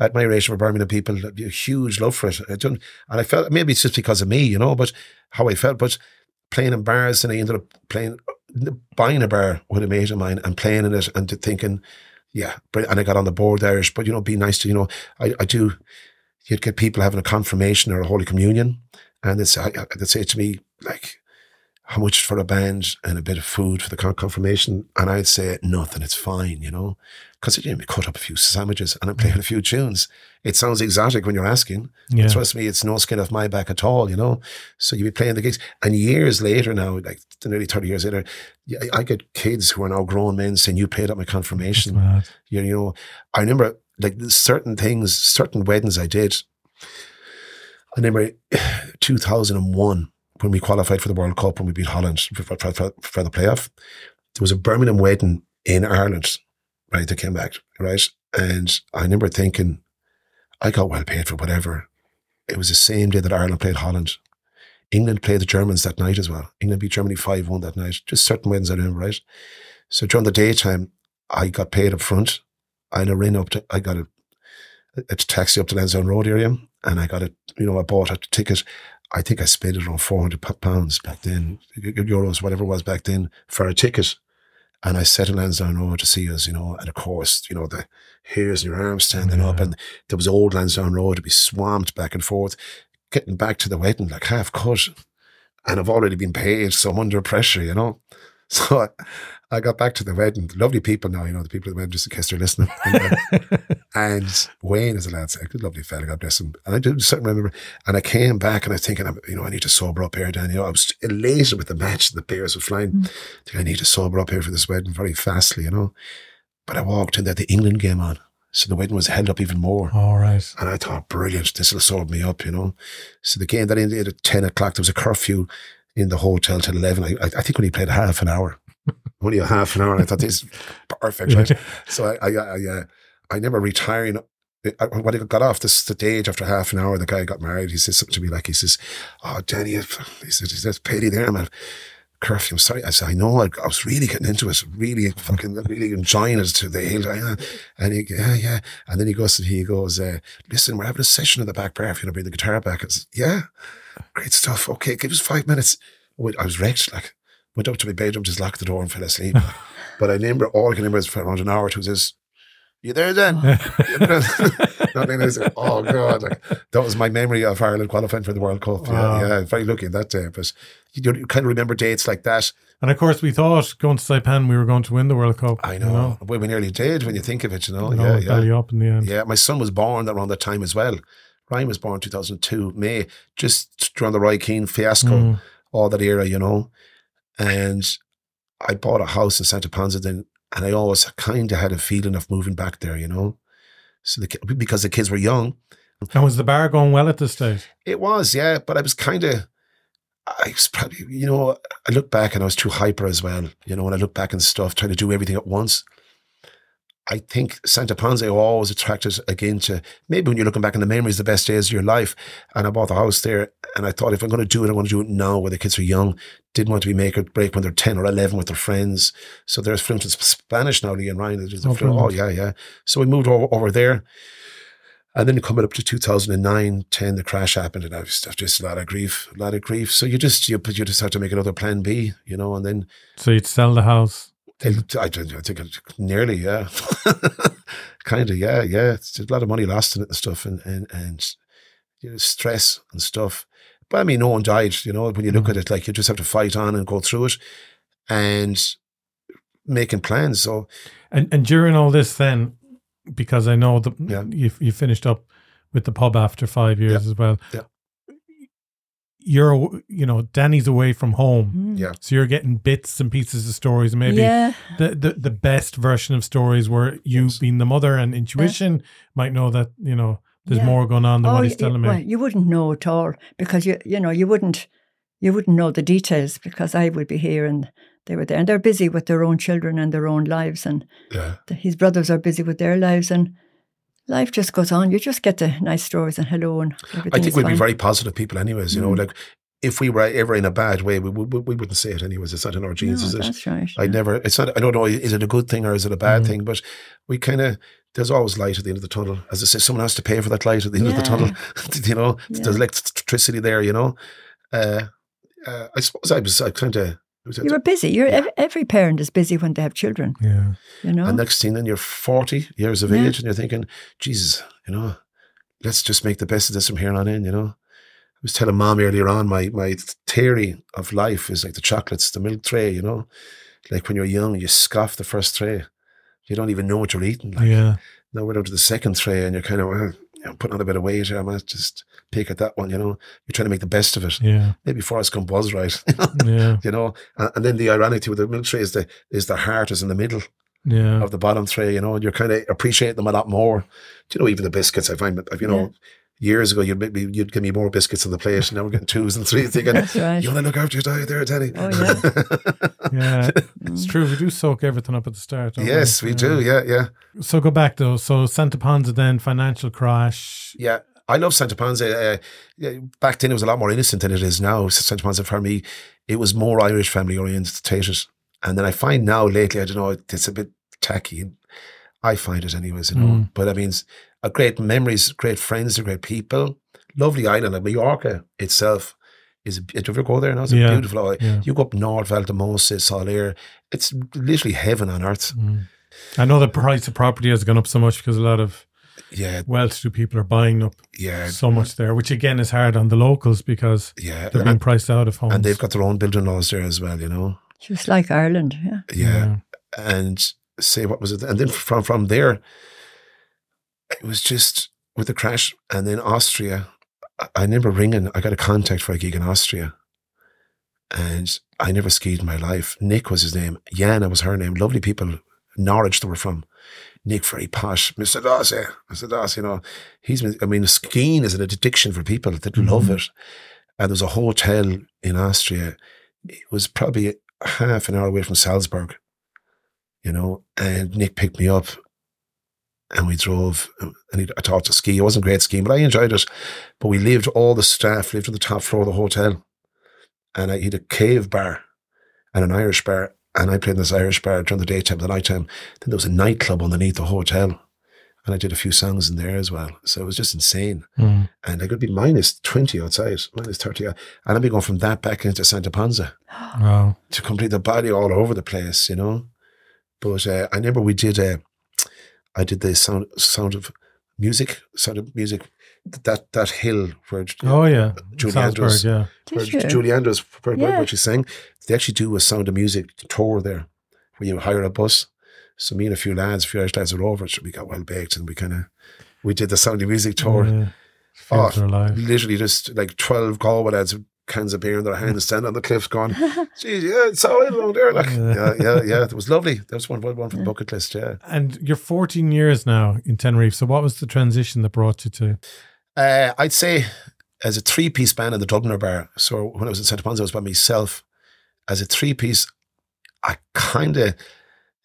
admiration for Birmingham people, a huge love for it. I don't, and I felt maybe it's just because of me, you know, but how I felt. But playing in bars, and I ended up playing, buying a bar with a mate of mine and playing in it and thinking, yeah, and I got on the board Irish, but you know, be nice to, you know, I, I do, you'd get people having a confirmation or a Holy Communion, and they'd say, they'd say to me, like, how much for a band and a bit of food for the confirmation? And I'd say nothing, it's fine, you know, because you know, we cut up a few sandwiches and I'm playing mm. a few tunes. It sounds exotic when you're asking. Yeah. Trust me, it's no skin off my back at all, you know. So you'd be playing the gigs, and years later now, like nearly thirty years later, I get kids who are now grown men saying, "You played at my confirmation." You, you know, I remember like certain things, certain weddings I did. I remember 2001 when we qualified for the World Cup when we beat Holland for, for, for, for the playoff. There was a Birmingham wedding in Ireland, right? That came back, right? And I remember thinking, I got well paid for whatever. It was the same day that Ireland played Holland. England played the Germans that night as well. England beat Germany 5 1 that night. Just certain weddings I remember, right? So during the daytime, I got paid up front. I a ring up to, I got a, a taxi up to Lansdowne Road area and I got it, you know, I bought a ticket. I think I spent it around 400 pounds back then, euros, whatever it was back then, for a ticket. And I sat in Lansdowne Road to see us, you know, and of course, you know, the hairs in your arms standing up and there was old Lansdowne Road to be swamped back and forth, getting back to the wedding like half cut. And I've already been paid, so I'm under pressure, you know. So I, I got back to the wedding. Lovely people now, you know, the people at the wedding, just in case they're listening. And, uh, and Wayne, is a lad said, good lovely fella, God bless him. And I certainly remember, and I came back and I was thinking, you know, I need to sober up here, Dan. You know, I was elated with the match the beers were flying. Mm. I think I need to sober up here for this wedding very fastly, you know. But I walked in there, the England game on. So the wedding was held up even more. All right. And I thought, brilliant, this will sober me up, you know. So the game that ended at 10 o'clock, there was a curfew in the hotel till 11. I, I I think when he played half an hour, only a half an hour, I thought this is perfect, right? So I, I, I, uh, I never retiring. I- When I got off the stage after half an hour, the guy got married. He says something to me like, he says, "Oh, Danny," he said, "He says, pity there, man." Curfew. I'm sorry. I said, I know. I, I was really getting into it, really fucking, really enjoying it to the hill. uh, And he, yeah, yeah. And then he goes, he goes, uh, listen, we're having a session in the back bar. If you want to bring the guitar back, I said, yeah, great stuff. Okay, give us five minutes. I was wrecked. Like, went up to my bedroom, just locked the door and fell asleep. but I remember all I can remember is for around an hour to this. You there, then I said, oh God, like, that was my memory of Ireland qualifying for the World Cup. Wow. Yeah, yeah, very lucky in that day. But you, you kind of remember dates like that. And of course, we thought going to Saipan we were going to win the World Cup. I you know. Well, we nearly did when you think of it, you know. You yeah, yeah. belly up in the end. Yeah, my son was born around that time as well. Ryan was born 2002, May, just during the Roy Keane fiasco, Mm. all that era, you know. And I bought a house in Santa Ponsa then, and I always kind of had a feeling of moving back there, you know. So the, because the kids were young, And was the bar going well at this stage? it was, yeah. But I was kind of, I was probably, you know, I look back and I was too hyper as well. You know, when I look back and stuff, trying to do everything at once. I think Santa Ponsa always attracted again to maybe when you're looking back in the memories, the best days of your life. And I bought the house there, and I thought if I'm going to do it, I'm going to do it now, where the kids are young. Didn't want to be make or break when they're ten or eleven with their friends. So there's fluent in Spanish now, Lee and Ryan. Oh, oh yeah, yeah. So we moved over, over there. And then coming up to 2009, 10, the crash happened, and I was just a lot of grief, a lot of grief. So you just you, you just have to make another plan B, you know. And then So you'd sell the house. I, I, I think it- nearly, yeah, kind of, yeah, yeah. It's a lot of money lost in it and stuff, and and and you know, stress and stuff. But I mean, no one died, you know. When you look Mhm. at it, like you just have to fight on and go through it, and making plans. So And and during all this, then, because I know that Yeah. you you finished up with the pub after five years as well. Yeah. You're, you know, Danny's away from home, Mm. Yeah. so you're getting bits and pieces of stories. Maybe Yeah. the, the the best version of stories where you Yes. being the mother and intuition might know that you know there's Yeah. more going on than what he's telling me. well, you wouldn't know at all because you you know you wouldn't you wouldn't know the details because I would be here and they were there and they're busy with their own children and their own lives and yeah, the, his brothers are busy with their lives and life just goes on. You just get the nice stories and hello and everything. I think we'd be very positive people, anyways. You know, Mm. like if we were ever in a bad way, we, we, we wouldn't say it anyways. It's not in our genes, no, is it? That's right. I yeah. never. It's not. I don't know. Is it a good thing or is it a bad Mhm. thing? But we kind of. There's always light at the end of the tunnel. As I say, someone has to pay for that light at the end of the tunnel. you know, Yeah. there's electricity there. You know. Uh, uh, I suppose I was. I kind of. You were busy. You're Yeah. every parent is busy when they have children. yeah, You know. And next thing, then you're 40 years of Yeah. age, and you're thinking, Jesus, you know, let's just make the best of this from here on in. You know. I was telling mom earlier on, my my theory of life is like the chocolates, the milk tray. You know, like when you're young, you scoff the first tray. You don't even know what you're eating. Like, yeah, Now we're down to the second tray, and you're kind of well, know, putting on a bit of weight. here. I might just pick at that one. You know, you're trying to make the best of it. yeah, Maybe Forrest Gump was right. yeah, you know, and, and then the ironic with the milk tray is the is the heart is in the middle yeah. of the bottom tray. You know, and you're kind of appreciating them a lot more. Do you know even the biscuits? I find you know. Years ago, you'd maybe you'd give me more biscuits on the plate. Now we're getting twos and threes. Thinking, That's right. you want to look after your diet there, Teddy? Oh, yeah. Yeah, Mm. it's true. We do soak everything up at the start. don't yes, we Yeah. do. Yeah, yeah. So go back though. So Santa Ponsa then financial crash. Yeah, I love Santa Ponsa. Uh, yeah, back then, it was a lot more innocent than it is now. Santa Ponsa for me, it was more Irish family orientated. And then I find now lately, I don't know, it's a bit tacky. I find it, anyways, you know. Mm. But I mean, a great memories, great friends, they're great people. Lovely island, like Mallorca itself. Is did you ever go there? Now it's a beautiful. island. yeah. You go up north, Valldemossa, Sóller. It's literally heaven on earth. Mm. I know the price of property has gone up so much because a lot of Yeah, well-to-do people are buying up yeah, so much there, which again is hard on the locals because yeah. they're being And, priced out of homes. and they've got their own building laws there as well, you know. Just like Ireland. Yeah. yeah. and say what was it and then from from there it was just with the crash and then austria I- i remember ringing i got a contact for a gig in austria and i never skied in my life. Nick was his name. Jana was her name. Lovely people norwich they were from. Nick very posh mr darcy mr darcy you know. He's been i mean skiing is an addiction for people that love Mhm. it. And there's a hotel in austria. It was probably half an hour away from salzburg you know, and Nick picked me up and we drove and he, I taught to ski. It wasn't great skiing, but I enjoyed it. But we lived, all the staff lived on the top floor of the hotel and I he had a cave bar and an Irish bar. And I played in this Irish bar during the daytime, the nighttime. Then there was a nightclub underneath the hotel. And I did a few songs in there as well. So it was just insane. Mm. And I could be minus 20 outside, minus 30. And I'd be going from that back into Santa Ponsa Wow. to complete the body all over the place, you know. But uh, I remember we did a, I did the sound sound of music, sound of music. That that hill where Oh yeah, Julie Andrews. Yeah. where Julie Andrews, where, where- Yeah. where she sang, they actually do a sound of music tour there, where you hire a bus. So me and a few lads, a few Irish lads were over, so we got well baked and we kind of, we did the sound of music tour. Yeah. Oh, Literally just like 12 Galway lads with cans of beer in their hands, standing on the cliffs going, geez, yeah, it's all along there. Like, yeah, yeah, yeah, it was lovely. That was one, one, one from the bucket list, yeah. And you're 14 years now in Tenerife. So what was the transition that brought you to? Uh, I'd say as a three piece band in the Dubliner Bar. So when I was in Santa Ponsa, I was by myself. As a three piece, I kind of,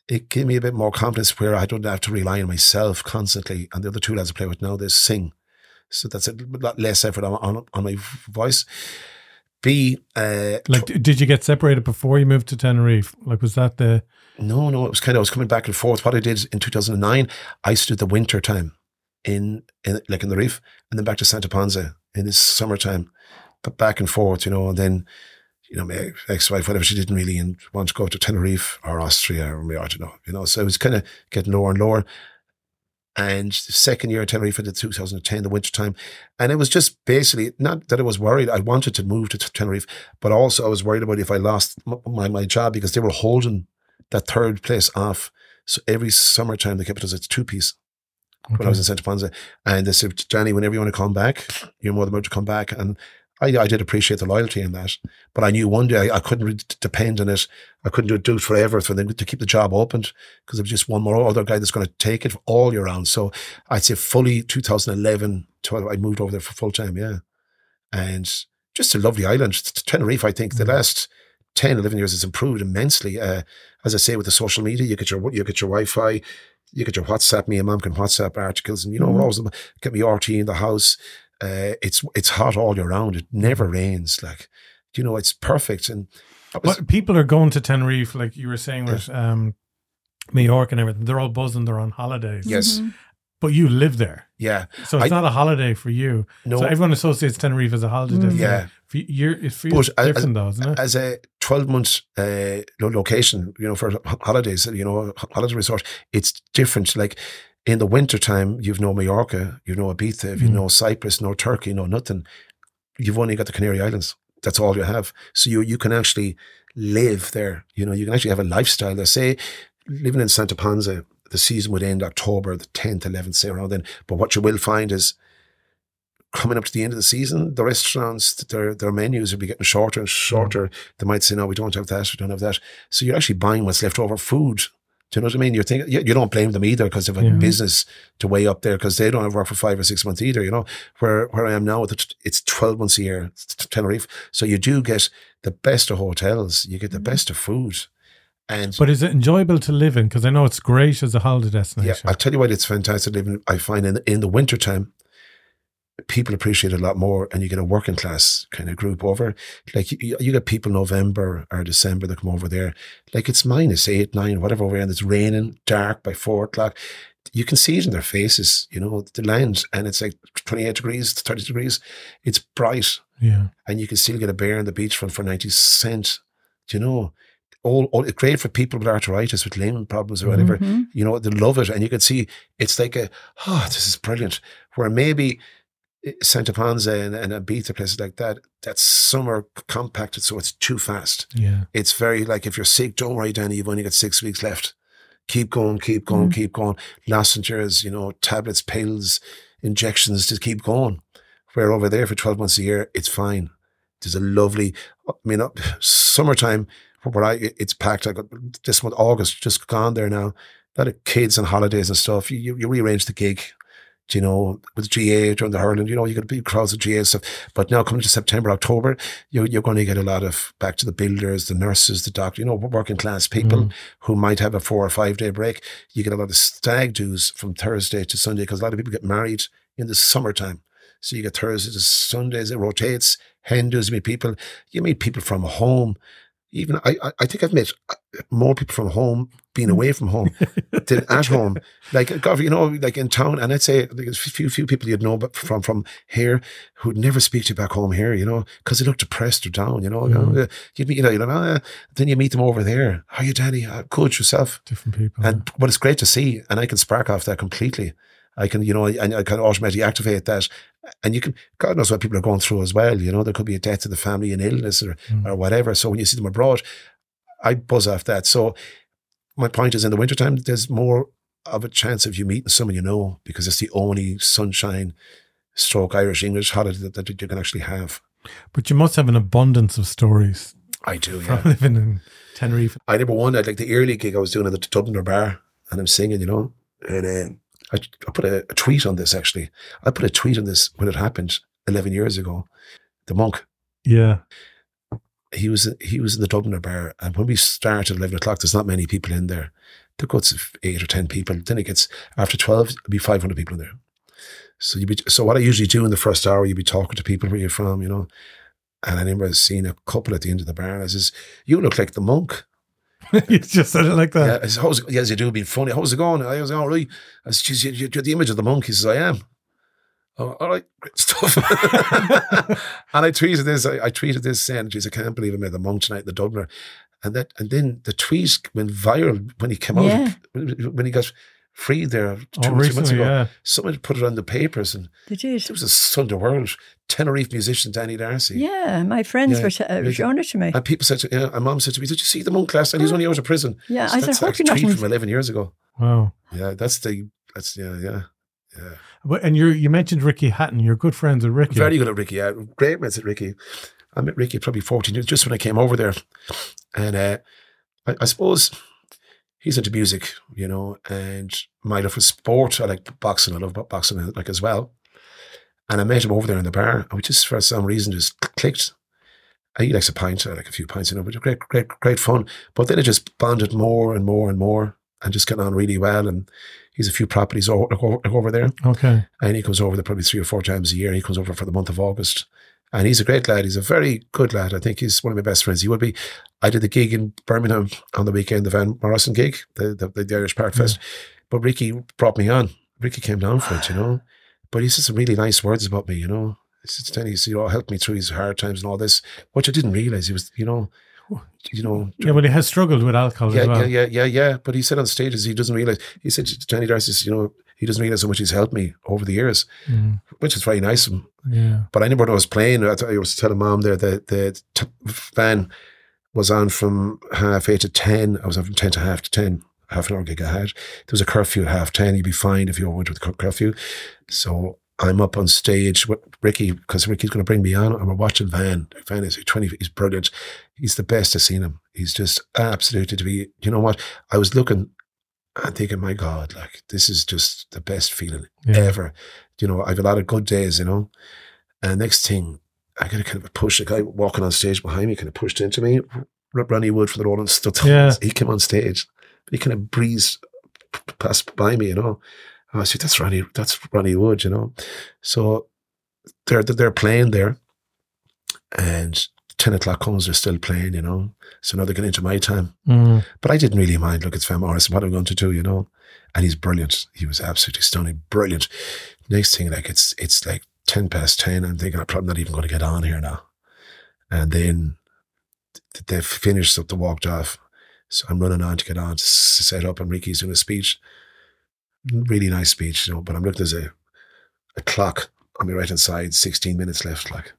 it gave me a bit more confidence where I don't have to rely on myself constantly. And the other two lads I play with now, they sing. So that's a lot less effort on, on, on my voice. B, uh, Like, did you get separated before you moved to Tenerife? Like, was that the? No, no, it was kind of I was coming back and forth. What I did in 2009, I stood the winter time in, in like in the reef, and then back to Santa Ponsa in this summertime, but back and forth, you know. And then, you know, my ex-wife, whatever, she didn't really want to go to Tenerife or Austria or I don't know, you know. So it was kind of getting lower and lower. And the second year in Tenerife, I did 2010, the winter time, and it was just basically not that I was worried. I wanted to move to Tenerife, but also I was worried about if I lost my my job because they were holding that third place off. So every summertime they kept it as a two piece when I was in Santa Ponsa. And they said, Johnny, whenever you want to come back, you're more than welcome to come back. And I, I did appreciate the loyalty in that. But I knew one day I, I couldn't really depend on it. I couldn't do it, forever for them to keep the job open because there was just one more other guy that's going to take it all year round. So I'd say fully 2011, 12, I moved over there for full time, yeah. And just a lovely island. Tenerife, I think the last 10, 11 years has improved immensely. Uh, as I say, with the social media, you get your you get your Wi-Fi, you get your WhatsApp. Me and mom can WhatsApp articles, and you know, we're always get me RTÉ in the house. Uh, it's it's hot all year round. It never rains. Like, you know, it's perfect. And was- But people are going to Tenerife, like you were saying with um, Majorca and everything. They're all buzzing. They're on holidays. yes, But you live there. yeah, So it's I- not a holiday for you. no, So everyone associates Tenerife as a holiday. Mm. destination. Yeah. For you, you're, it's for you But it's as- different though, isn't it? as a 12 month uh, location, you know, for holidays, you know, holiday resort, it's different. Like in the winter time, you've no Mallorca, you've no Ibiza, you've Mm. no Cyprus, no Turkey, no nothing. You've only got the Canary Islands. That's all you have. So you you can actually live there. You know, you can actually have a lifestyle. They say living in Santa Ponsa, the season would end October the 10th, 11th, say around then. But what you will find is coming up to the end of the season, the restaurants, their their menus will be getting shorter and shorter. They might say, no, we don't have that, we don't have that. So you're actually buying what's left over food. Do you know what I mean? You're thinking, you, you don't blame them either because they have a Yeah. business to weigh up there because they don't have work for five or six months either, you know. Where where I am now, it's- it's 12 months a year, Tenerife. So you do get the best of hotels, you get the mm-hmm. best of food. And But is it enjoyable to live in? Because I know it's great as a holiday destination. yeah. I'll tell you what, it's fantastic living. I find in, in the wintertime, people appreciate it a lot more and you get a working class kind of group over. Like you, you get people November or December that come over there. Like it's minus eight, nine, whatever and it's raining, dark by four o'clock. You can see it in their faces, you know, the land, and it's like 28 degrees, 30 degrees. It's bright yeah. and you can still get a beer on the beachfront for 90 cents. Do you know? All, all it's great for people with arthritis, with limb problems or whatever. Mhm. You know, they love it. And you can see it's like a, oh, this is brilliant. Where maybe Santa Ponsa and, and Ibiza, places like that, that summer compacted so it's too fast. Yeah. It's very like if you're sick, don't worry, Danny, you've only got six weeks left. Keep going, keep going, Mm. keep going. Lozenges, you know, tablets, pills, injections, just keep going. Where over there for 12 months a year, it's fine. There's a lovely, I mean, uh, summertime where I, it's packed. I got this month, August, just gone there now. A lot of kids and holidays and stuff. You, you, you rearrange the gig, you know, with GAA during the hurling, you know, you got big crowds of GAA stuff. But now coming to September, October, you're, you're going to get a lot of back to the builders, the nurses, the doctor, you know, working class people Mm. who might have a four or five day break. You get a lot of stag do's from Thursday to Sunday because a lot of people get married in the summertime. So you get Thursday to Sundays, it rotates. Hen do's, you meet people, you meet people from home. Even I, I- I think I've met uh, more people from home being away from home than at home. Like, God, you know, like in town, and I'd say there's a few few people you'd know, but from from here who'd never speak to you back home here, you know, because they look depressed or down, you know. You you'd meet, you know, you know, ah, then you meet them over there. How you, Danny? Uh, good yourself. Different people. And but it's great to see, and I can spark off that completely. I can, you know, and I can automatically activate that, and you can. God knows what people are going through as well. You know, there could be a death in the family, an illness, or or whatever. So when you see them abroad, I buzz off that. So my point is, in the wintertime, there's more of a chance of you meeting someone you know because it's the only sunshine, stroke Irish English holiday that, that you can actually have. but you must have an abundance of stories I do, from yeah. living in Tenerife. I never won. I like the early gig I was doing at the Dubliner Bar, and I'm singing, you know. And um, I, I put a, a tweet on this actually. I put a tweet on this when it happened 11 years ago. The monk, Yeah. he was he was in the Dubliner Bar, and when we start at 11 o'clock, there's not many people in there. There goes eight or 10 people. Then it gets after 12, it'll be 500 people in there. So you be so what I usually do in the first hour, you'd be talking to people where you're from, you know. And I remember seeing a couple at the end of the bar, and I says, "You look like the monk." you just said it like that. Yeah, I said, how's, yes, you do being funny. How's it going? I was all right. I said, "Geez, you, you- you're the image of the monk. He says, I am. Oh, all right, great stuff. and I tweeted this. I, I tweeted this saying, "Geez, I can't believe I made the monk tonight in the Dubliner." And that, and then the tweet went viral when he came Yeah. out, when he got freed there two Oh, or three months ago. yeah. Someone put it on the papers, and They did. there was a Sunday World Tenerife musician Danny Darcy. Yeah, my friends Yeah, were t- uh, really. showing it to me. And people said, to, yeah, and mom said to me, "Did you see the monk last night? He's only out of prison." Yeah, So I said, that's hope a you're not tweet in- from eleven years ago. Wow. Yeah, that's the that's yeah yeah yeah. But, and you you mentioned Ricky Hatton. You're good friends with Ricky. Very good at Ricky. Yeah, great mates at Ricky. I met Ricky probably fourteen years just when I came over there, and uh, I, I suppose he's into music, you know, and my love for sport. I like boxing. I love boxing uh, like as well. And I met him over there in the bar, and we just for some reason just clicked. He likes a pint, I like a few pints, you know, but great, great, great fun. But then it just bonded more and more and more, and just got on really well. And he's a few properties over, over, over there. Okay. And he comes over there probably three or four times a year. He comes over for the month of August. And he's a great lad. He's a very good lad. I think he's one of my best friends. He would be. I did the gig in Birmingham on the weekend, the Van Morrison gig, the, the, the Irish Park Fest. But Ricky brought me on. Ricky came down for it, you know. But he said some really nice words about me, you know. He said, Danny, you know, helped me through his hard times and all this, which I didn't realize. He was, you know, you know, Yeah, well, he has struggled with alcohol yeah, as well. yeah, yeah, yeah, yeah. But he said on stages he doesn't realize. He said Danny Darcy, you know, he doesn't realize how much as he's helped me over the years, Mm, which is very nice of him. yeah. But I never when I was playing. I, I was telling mom there that the t- van was on from half eight to ten. I was on from ten to half to ten. Half an hour gig I had. There was a curfew at half ten. You'd be fined if you went with the curfew. So I'm up on stage with Ricky because Ricky's going to bring me on, and we're watching Van. Van is twenty. He's brilliant. He's the best I've seen him. He's just absolutely to be. You know what? I was looking and thinking, oh my God, like this is just the best feeling Yeah. ever. You know, I've a lot of good days. You know, and next thing, I got a kind of a push. A guy walking on stage behind me kind of pushed into me. Ronnie Wood from the Rolling Stones. Yeah. He came on stage. He kind of breezed past by me, you know. And I said, "That's Ronnie. That's Ronnie Wood," you know. So they're they're playing there, and ten o'clock comes. They're still playing, you know. So now they're getting into my time. Mm, But I didn't really mind. Look, it's Van Morrison. What am I going to do, you know? And he's brilliant. He was absolutely stunning, brilliant. Next thing, like it's it's like ten past ten. I'm thinking I'm probably not even going to get on here now. And then th- they finished up. They walked off. So I'm running on to get on to set up. And Ricky's doing a speech, really nice speech, you know. But I'm looking there's a a clock on my right hand side, 16 minutes left, like.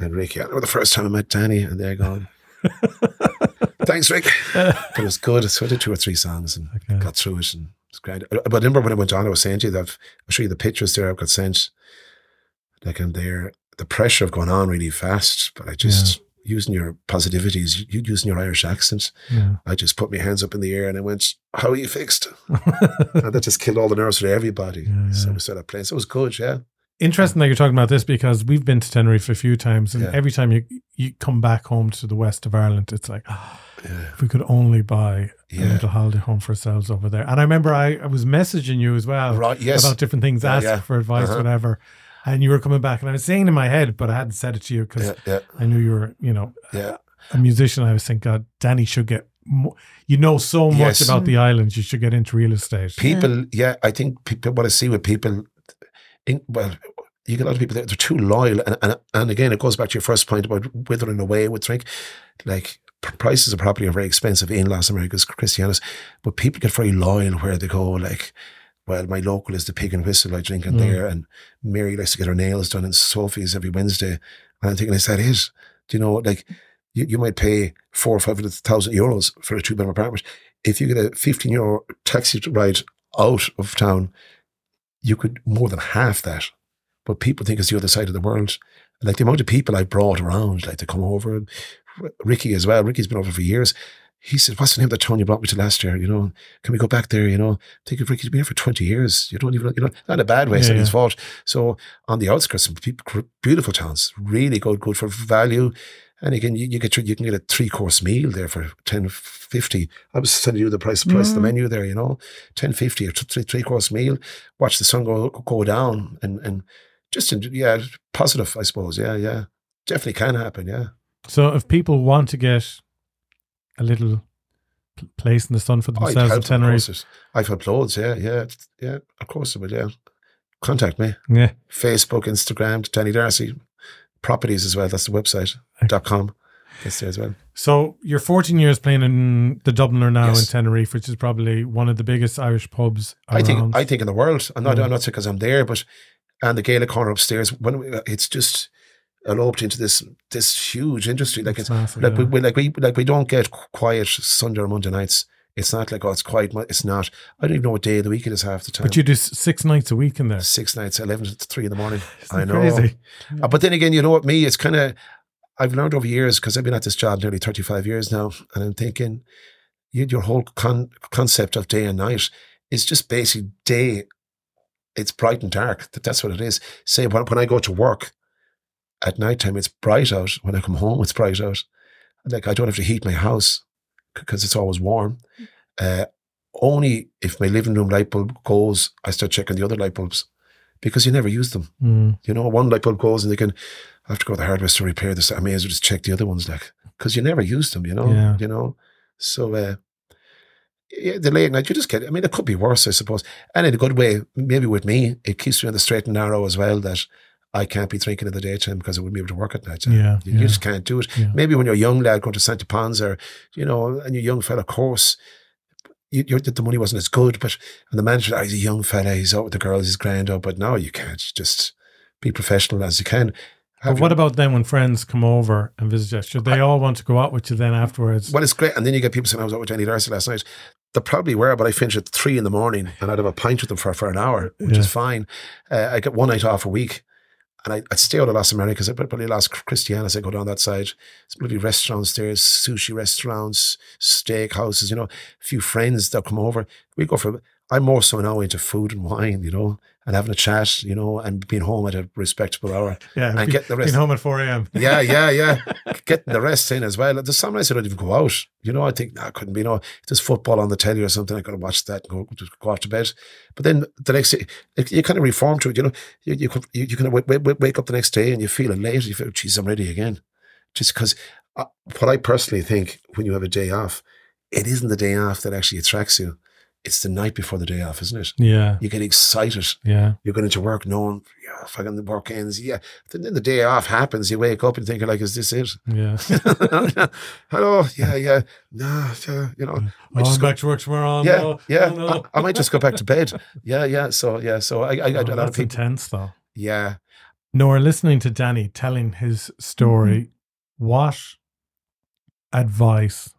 And Ricky, I remember the first time I met Danny, and they're gone. Thanks, Rick. But it was good. So I did two or three songs and Okay. got through it and it's great. Uh, But I remember when I went on, I was saying to you that I've, I'll show you the pictures there I've got sent. Like I'm there, the pressure of going on really fast, but I just using your positivities, you using your Irish accent. yeah. I just put my hands up in the air and I went, "How are you fixed?" and that just killed all the nerves for everybody. Yeah, So we started playing. So it was good, yeah. Interesting that you're talking about this because we've been to Tenerife a few times, and Yeah. every time you you come back home to the west of Ireland, it's like "Ah, Yeah. if we could only buy a little holiday home for ourselves over there. And I remember I, I was messaging you as well Right, yes. about different things, Yeah, asking yeah. for advice, Uh-huh. whatever. And you were coming back, and I was saying in my head, but I hadn't said it to you because Yeah, yeah, I knew you were, you know, yeah. a musician, I was thinking, God, Danny should get. Mo- you know so much Yes. about the islands. You should get into real estate. People, yeah, I think people, what I see with people, in, well, you get a lot of people that they're too loyal. And, and, and again, it goes back to your first point about withering away with drink. Like, prices of property are very expensive in Las Americas, Cristianos, but people get very loyal where they go, like, well, my local is the pig and whistle I drink in Mm. there, and Mary likes to get her nails done in Sophie's every Wednesday. And I'm thinking, is that it? Do you know, like, you, you might pay four or five hundred thousand euros for a two bedroom apartment. If you get a fifteen euro taxi ride out of town, you could more than half that. But people think it's the other side of the world. Like the amount of people I brought around, like to come over, and Ricky as well. Ricky's been over for years. He said, "What's the name that town you brought me to last year? You know, can we go back there? You know, think of Ricky's been here for twenty years. You don't even, you know, not in a bad way. It's Yeah, not his yeah. fault. So on the outskirts, people, beautiful towns, really good, good for value. And again, you, you get you can get a three course meal there for ten fifty. I was telling you the price price of the Mm. menu there. You know, ten fifty or three three course meal. Watch the sun go go down and and just yeah, positive. I suppose. Yeah, yeah, definitely can happen. Yeah. So if people want to get a little place in the sun for themselves in help them, of Tenerife. I've helped loads. Yeah, yeah, yeah. Of course, I would. Yeah. Contact me. yeah, Facebook, Instagram, Danny Darcy, properties as well. That's the website. dot com. That's there as well. So you're 14 years playing in the Dubliner now Yes. in Tenerife, which is probably one of the biggest Irish pubs I think I think in the world. I'm not Mm. I'm not saying because I'm there, but and the Gaelic corner upstairs. When we, it's just eloped into this this huge industry. Like It's it's, massive, like yeah. we, we like we like we don't get quiet Sunday or Monday nights. It's not like oh it's quiet. It's not. I don't even know what day of the week it is half the time. but you do six nights a week in there. six nights, eleven to three in the morning. I know. Crazy. Uh, but then again, you know what? Me, it's kind of I've learned over years because I've been at this job nearly thirty five years now, and I'm thinking, you, your whole con- concept of day and night is just basically day. It's bright and dark. That that's what it is. Say when when I go to work at night time, it's bright out. When I come home, it's bright out. Like I don't have to heat my house because it's always warm. Uh, only if my living room light bulb goes, I start checking the other light bulbs because you never use them. Mm. You know, one light bulb goes and they can I have to go to the hardware store to repair this. I may as well just check the other ones, like, because you never use them, you know, Yeah. you know. So, uh, the late night, you just get. I mean, it could be worse, I suppose, and in a good way. Maybe with me, it keeps me on the straight and narrow as well. That I can't be drinking in the daytime because I wouldn't be able to work at night. Yeah, you, yeah. you just can't do it. Yeah. Maybe when you're a young lad going to Santa Ponsa you know, and you're a young fella, of course. You, you're, the money wasn't as good, but and the manager, oh, he's a young fella, he's out with the girls, he's grand out. But no, you can't. Just be professional as you can. But what about then when friends come over and visit you? Should they all want to go out with you then afterwards? Well, it's great. And then you get people saying, I was out with Danny Darcy last night. They probably were, but I finished at three in the morning and I'd have a pint with them for, for an hour, which Yeah. is fine. Uh, I get one night off a week. And I, I'd stay out of Las Americas. I'd probably Las Cristianos. I go down that side. It's bloody restaurants there, sushi restaurants, steak houses, you know, a few friends that come over. We go for, I'm more so now into food and wine, you know, and having a chat, you know, and being home at a respectable hour. yeah, and be- get the rest. being home at 4 a.m. Yeah, yeah, yeah. Getting the rest in as well. There's some nights I don't even go out. You know, I think nah, I couldn't be. You know, if there's football on the telly or something, I gotta watch that and go just go off to bed. But then the next day, you kind of reform to it. You know, you you could- you, you kind of wake, wake, wake up the next day and you feel late. You feel, geez, I'm ready again. Just because uh, what I personally think when you have a day off, it isn't the day off that actually attracts you. It's the night before the day off, isn't it? Yeah, You get excited yeah. you're going into work knowing, yeah, fucking the work ends. Yeah. Then the day off happens. You wake up and think, like, is this it? Yeah. Hello. Yeah, yeah. No, yeah, you know. Oh, I just I'm go- back to work tomorrow. Yeah, no. yeah. Oh, no. I, I might just go back to bed. Yeah, yeah. So, yeah. So I, I, I Oh, a lot of that's people. intense, though. Yeah. No, we're listening to Danny telling his story. Mm-hmm. What advice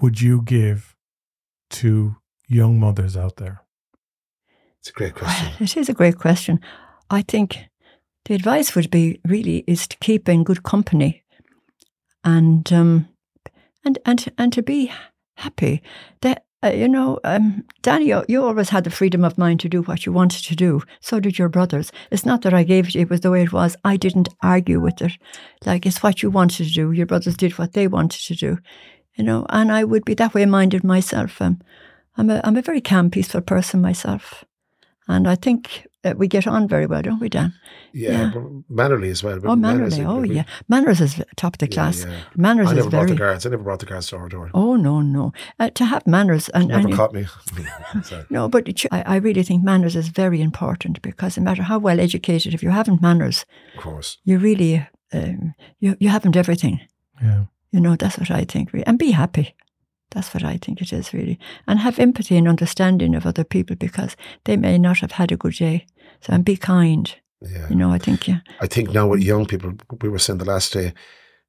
would you give to young mothers out there? It's a great Well, question. it is a great question. I think the advice would be really is to keep in good company, and um, and and and to be happy. That uh, you know, um, Danny, you, you always had the freedom of mind to do what you wanted to do. So did your brothers. It's not that I gave it; it was the way it was. I didn't argue with it. Like it's what you wanted to do. Your brothers did what they wanted to do. You know, and I would be that way minded myself. Um, I'm a I'm a very calm, peaceful person myself. And I think uh, we get on very well, don't we, Dan? Yeah, Yeah. but Mannerly as well. but Oh, Manners, Mannerly. Oh, yeah. Manners is top of the yeah, class. yeah. Manners I is never brought very. the guards. I never brought the guards to our door. Oh no, no. Uh, to have manners and, Never and you- caught me. No, but it, I, I really think manners is very important because no matter how well educated, if you haven't manners, Of course. you really um, you you haven't everything. Yeah. You know, that's what I think. And be happy. That's what I think it is really. And have empathy and understanding of other people because they may not have had a good day. So and be kind. Yeah. You know, I think yeah. I think now with young people, we were saying the last day,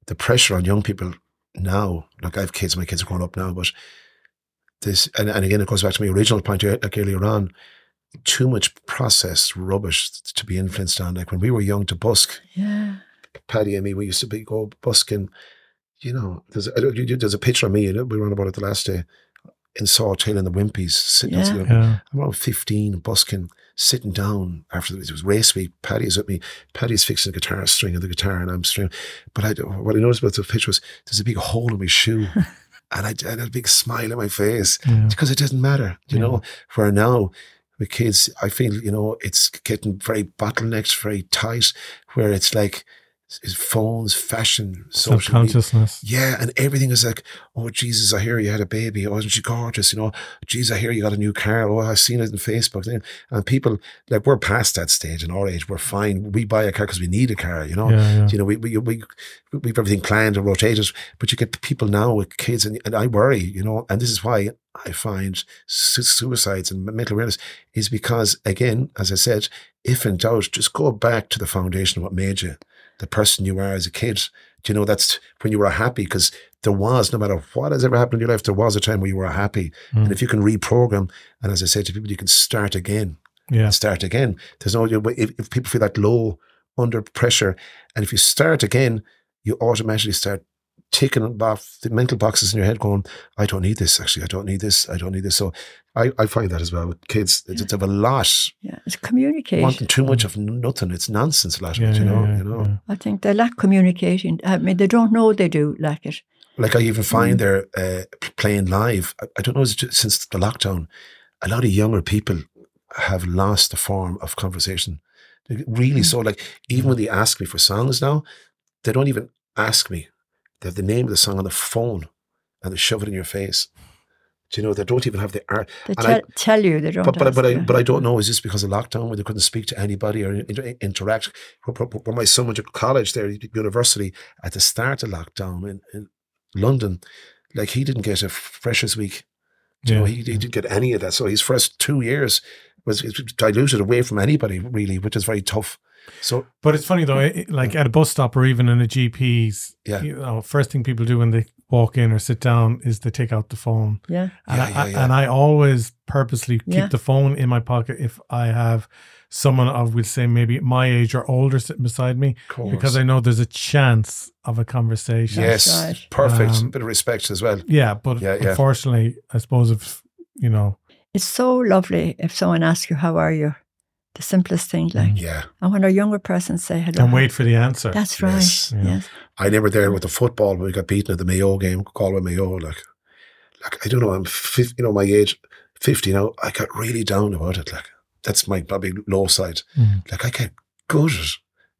the pressure on young people now, like I have kids, my kids are grown up now, but this, and, and again, it goes back to my original point like earlier on, too much processed rubbish to be influenced on. Like when we were young to busk, Yeah. Paddy and me, we used to be go busking. You know, there's a, there's a picture of me. You know, we were on about it the last day in Salthill and the Wimpies sitting. Yeah. outside- Yeah. I'm around 15, busking, sitting down after it was race week. Paddy's with me. Paddy's fixing the guitar string of the guitar, and I'm stringing. But I, what I noticed about the picture was there's a big hole in my shoe. And I, I had a big smile on my face Yeah. because it doesn't matter, you Yeah. know. Where now with kids, I feel you know it's getting very bottlenecked, very tight. Where it's like it's phones, fashion, social consciousness. Yeah, and everything is like, oh Jesus, I hear you had a baby. Oh, isn't she gorgeous? You know, geez, I hear you got a new car. Oh, I've seen it on Facebook. And people like we're past that stage in our age. We're fine. We buy a car because we need a car. You know, Yeah. Yeah. you know, we we we we've everything planned and rotated. But you get people now with kids, and, and I worry. You know, and this is why I find su- suicides and mental illness is because again, as I said, if in doubt, just go back to the foundation of what made you the person you are as a kid. Do you know that's when you were happy because there was no matter what has ever happened in your life, there was a time where you were happy, Mm. and if you can reprogram, and as I said to people, you can start again Yeah. start again. There's no if, if people feel that low under pressure, and if you start again, you automatically start ticking off the mental boxes in your head, going, "I don't need this. Actually, I don't need this. I don't need this." So I, I find that as well with kids. It's, it's of a lot Yeah. It's communicate. wanting too much of nothing. It's nonsense. A lot of Yeah. it, you know. yeah, you know. yeah. I think they lack communicating. I mean, they don't know they do lack it. Like I even find Mm. they're uh, playing live. I, I don't know. Just, since the lockdown, a lot of younger people have lost the form of conversation. Really, Mm. so like even when they ask me for songs now, they don't even ask me. They have the name of the song on the phone, and they shove it in your face. Do you know? They don't even have the art. They And tell, I- tell you they don't. But but, but I but I don't know. Is this because of lockdown where they couldn't speak to anybody or inter- interact? When when my son went to college there, university at the start of lockdown in, in London, like he didn't get a freshers week. Do You know, Yeah, he, he didn't get any of that. So his first two years was was diluted away from anybody really, which is very tough. So But it's funny though, it, like at a bus stop or even in a GP's, Yeah. you know, first thing people do when they walk in or sit down is they take out the phone. yeah. And, Yeah, I, yeah, yeah. and I always purposely keep Yeah. the phone in my pocket if I have someone of, we'll say, maybe my age or older sitting beside me, of because I know there's a chance of a conversation. That's yes, right. perfect. Um, bit of respect as well. Yeah, but Yeah, yeah. unfortunately, I suppose if, you know, It's so lovely if someone asks you, How are you? The simplest thing, like. Yeah, And when a younger person say hello. and wait for the answer. That's right. Yes. Yeah. Yes. I never there with the football when we got beaten at the Mayo game, Galway Mayo. Like, like I don't know, I'm 50, you know, my age, 50 now. I got really down about it. Like, that's my probably low side. Mhm. Like, I get gutted.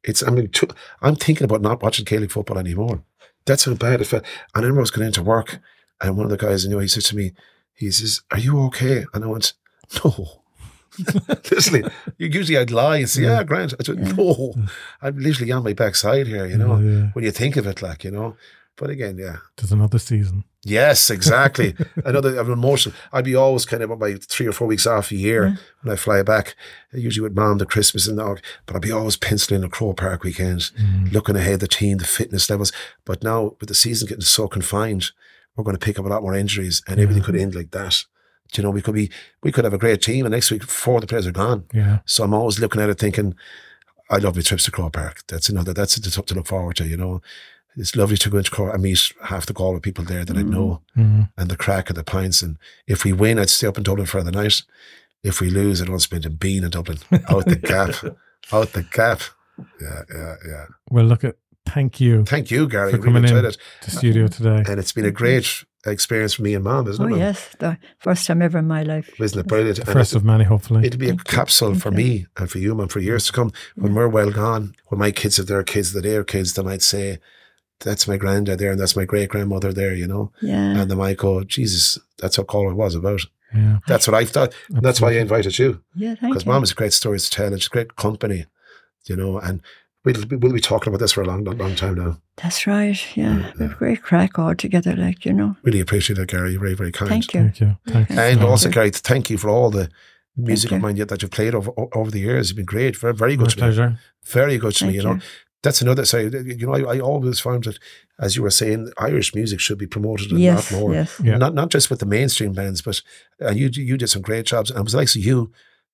It's, I mean, too, I'm thinking about not watching Gaelic football anymore. That's how bad it felt. And I remember I was going into work, and one of the guys I knew, he said to me, he says, Are you okay? And I went, No. literally, you usually I'd lie and say, Yeah, ah, Grant. I said, Yeah. No, I'm literally on my backside here, you know Yeah, yeah. when you think of it, like, you know. But again, yeah. There's another season. Yes, exactly. another I'm emotional. I'd be always kind of on my three or four weeks off a year Yeah. when I fly back, usually with mom, the Christmas and all, but I'd be always penciling a Croke Park weekend, mm. looking ahead the team, the fitness levels. But now with the season getting so confined, we're going to pick up a lot more injuries and everything could end like that. Do you know, we could be, we could have a great team and next week four of the players are gone. Yeah. So I'm always looking at it thinking, I love my trips to Croke Park. That's another, that's something to look forward to, you know. It's lovely to go into Croke and meet half the Galway people there that I know Mhm. and the crack of the pints. And if we win, I'd stay up in Dublin for the night. If we lose, I'd want to spend a bean in Dublin. Out the gap. Out the gap. Yeah, yeah, yeah. Well, look at, thank you Thank you, Garry. For Really coming in. enjoyed it. to studio today. And it's been a great experience for me and mom, isn't Oh it? Mum? yes, the first time ever in my life. Isn't it brilliant? And First it- of many, hopefully. It'll be a Thank you. capsule Thank for you. me and for you, man, for years to come. When we're well gone, when my kids have their kids, that their kids, they might say, "That's my granddad there, and that's my great grandmother there," you know, Yeah. and they might go, "Jesus, that's what Galway was about." yeah. That's what I thought. And that's why I invited you yeah, thank because you. Mom has great stories to tell and she's great company, you know. And we'll be, we'll be talking about this for a long, long, long time now. That's right. Yeah. Mm, we have a great crack all together, like, you know. Really appreciate it, Garry. You're very, very kind. Thank you. Thank you. Thanks. And Thank also, you. Garry, thank you for all the music you. of mine that you've played over over the years. You've been great. Very, very My good to me. pleasure. very good to me. Thank You know, that's another side. You know, I, I always found that, as you were saying, Irish music should be promoted a Yes, lot more. yes. Yeah. Not not just with the mainstream bands, but and you you did some great jobs, and it was the likes of you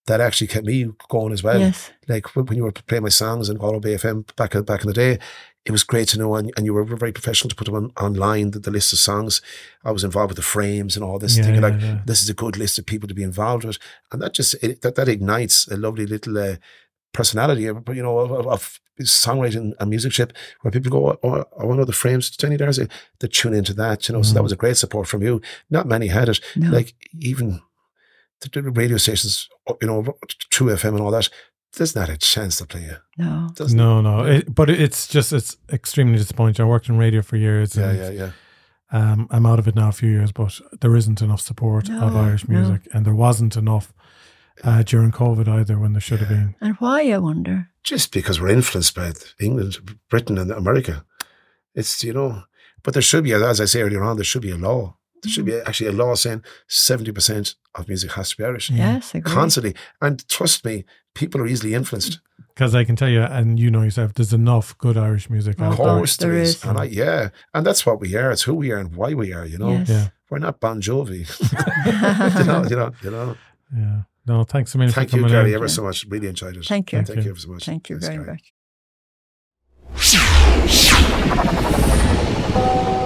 that actually kept me going as well. Yes. Like when you were playing my songs in Galway Bay FM back in- back in the day. It was great to know, and, and you were very professional to put them on, online, the, the list of songs. I was involved with the frames and all this, Yeah, thinking yeah, like, yeah. this is a good list of people to be involved with. And that just, it, that, that ignites a lovely little uh, personality, of, you know, of, of, songwriting and musicship where people go, oh, I want to know the frames. Jenny there's a they tune into that, you know. So that Mhm. was a great support from you. Not many had it. No. Like even the, the radio stations, you know, 2FM and all that. There's not a chance to play it. no. Doesn't No, no. It, but it's just, it's extremely disappointing. I worked in radio for years. Yeah, and, yeah, yeah. Um, I'm out of it now a few years, but there isn't enough support of No, Irish no. music. And there wasn't enough uh, during COVID either when there should have been. And why, I wonder? Just because we're influenced by England, Britain, and America. It's, you know, but there should be, as I say earlier on, there should be a law. There should be actually a law saying 70% of music has to be Irish. Yes, agree. Constantly. And trust me, people are easily influenced. Because I can tell you, and you know yourself, there's enough good Irish music out Of there. course there there is. is. And I, yeah. And that's what we are. It's who we are and why we are, you know. Yes. Yeah, We're not Bon Jovi. you know, you know, you know. yeah. No, thanks so million Thank for you, Garry, in. ever so much. Really enjoyed it. Thank you. Thank, Thank you you. ever so much. Thank you Thanks, very Garry. much.